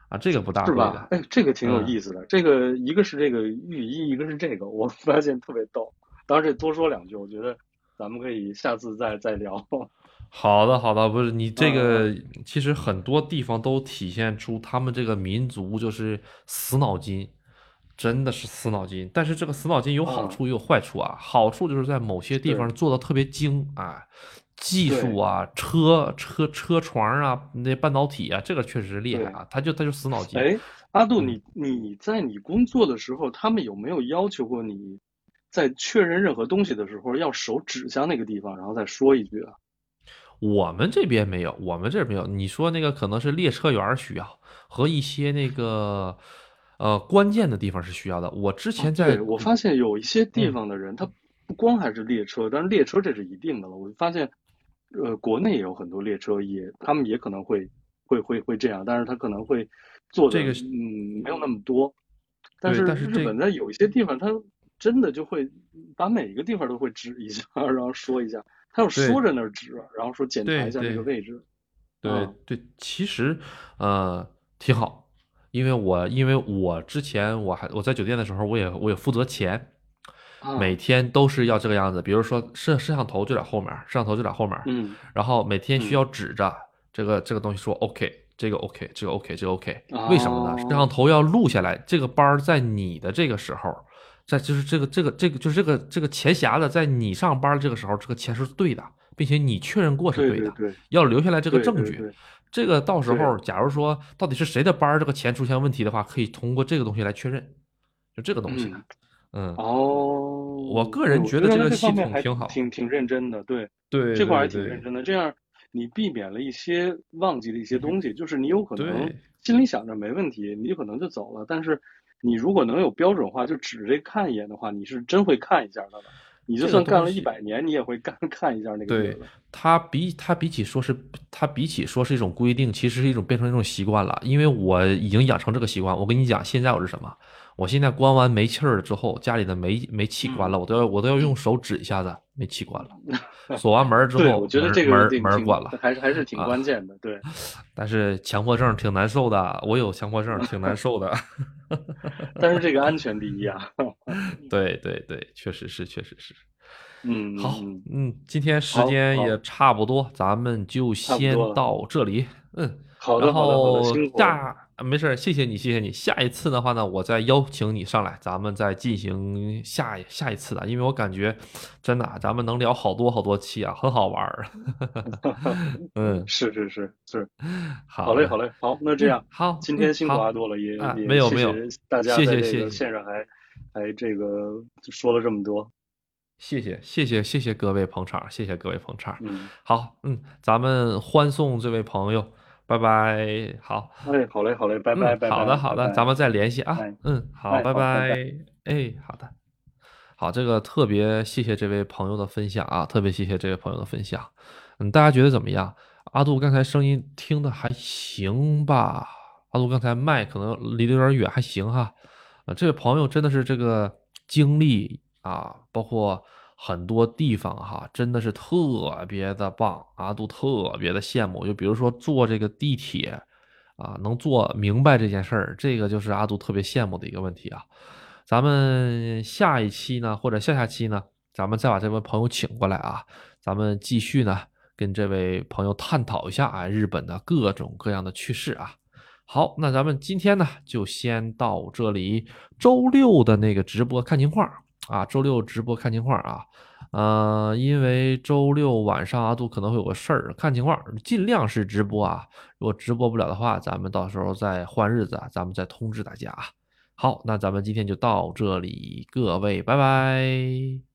啊，这个不大是吧？哎，这个挺有意思的。这个一个是这个浴衣，一个是这个，我发现特别逗。当然，这多说两句，我觉得咱们可以下次再再聊。好的，好的，不是你这个，其实很多地方都体现出他们这个民族就是死脑筋，真的是死脑筋。但是这个死脑筋有好处也有坏处啊。好处就是在某些地方做的特别精啊。技术啊，车车车床啊，那半导体啊，这个确实厉害啊。他就他就死脑筋。哎，阿杜，你你在你工作的时候，他们有没有要求过你在确认任何东西的时候要手指向那个地方，然后再说一句啊？我们这边没有，我们这边没有。你说那个可能是列车员需要，和一些那个呃关键的地方是需要的。我之前在，我发现有一些地方的人，他不光还是列车，但是列车这是一定的了。我发现。呃，国内也有很多列车，也他们也可能会会会会这样，但是他可能会做的这个嗯没有那么多。但是日本在有一些地方，他真的就会把每一个地方都会指一下，然后说一下，他要说在那儿指，然后说检查一下这个位置。对对，其实呃挺好，因为我因为我之前我还我在酒店的时候，我也我也负责钱，每天都是要这个样子。比如说摄摄像头就在后面，摄像头就在后面，嗯，然后每天需要指着这个这个东西说 OK。这个 OK，这个 OK，这个 OK，为什么呢？摄像头要录下来，这个班儿在你的这个时候，在就是这个这个这个就是这个这个钱匣子在你上班这个时候，这个钱是对的，并且你确认过是对的，要留下来这个证据。这个到时候假如说到底是谁的班儿这个钱出现问题的话，可以通过这个东西来确认，就这个东西。嗯哦，我个人觉得这个系统挺好，挺挺认真的，对对，这块还挺认真的，这样。你避免了一些忘记的一些东西，就是你有可能心里想着没问题，你可能就走了。但是你如果能有标准化，就指着看一眼的话，你是真会看一下的。你就算干了一百年，你也会干 看一下那个。对，它比它比起说是它比起说是一种规定，其实是一种变成一种习惯了。因为我已经养成这个习惯。我跟你讲，现在我是什么？我现在关完煤气儿之后，家里的煤煤气关了，我都要我都要用手指一下子，煤气关了。锁完门之后，我觉得这个门门关了，还是还是挺关键的。对 但是强迫症挺难受的，我有强迫症，挺难受的。但是这个安全第一啊！对对对，确实是，确实是。嗯，好，嗯，今天时间也差不多，咱们就先到这里。嗯，好的，好的，好的，辛苦。没事，谢谢你，谢谢你。下一次的话呢，我再邀请你上来，咱们再进行下下一次的，因为我感觉真的，咱们能聊好多好多期啊，很好玩儿。嗯，是是是是，好嘞好嘞，好，那这样好，今天辛苦阿杜了，也也没有没有，大家谢谢谢谢线上还还这个说了这么多，谢谢谢谢谢谢各位捧场，谢谢各位捧场。嗯，好，嗯，咱们欢送这位朋友。拜拜，好，哎，好嘞，好嘞，拜拜，拜拜，好的，好的，咱们再联系啊，嗯，好，拜拜，哎，好的，好，这个特别谢谢这位朋友的分享啊，特别谢谢这位朋友的分享，嗯，大家觉得怎么样？阿杜刚才声音听的还行吧？阿杜刚才麦可能离得有点远，还行哈，啊，这位朋友真的是这个经历啊，包括。很多地方哈，真的是特别的棒，阿杜特别的羡慕。就比如说坐这个地铁，啊，能坐明白这件事儿，这个就是阿杜特别羡慕的一个问题啊。咱们下一期呢，或者下下期呢，咱们再把这位朋友请过来啊，咱们继续呢跟这位朋友探讨一下啊日本的各种各样的趣事啊。好，那咱们今天呢就先到这里，周六的那个直播看情况。啊，周六直播看情况啊，呃，因为周六晚上阿杜可能会有个事儿，看情况，尽量是直播啊。如果直播不了的话，咱们到时候再换日子，咱们再通知大家啊。好，那咱们今天就到这里，各位拜拜。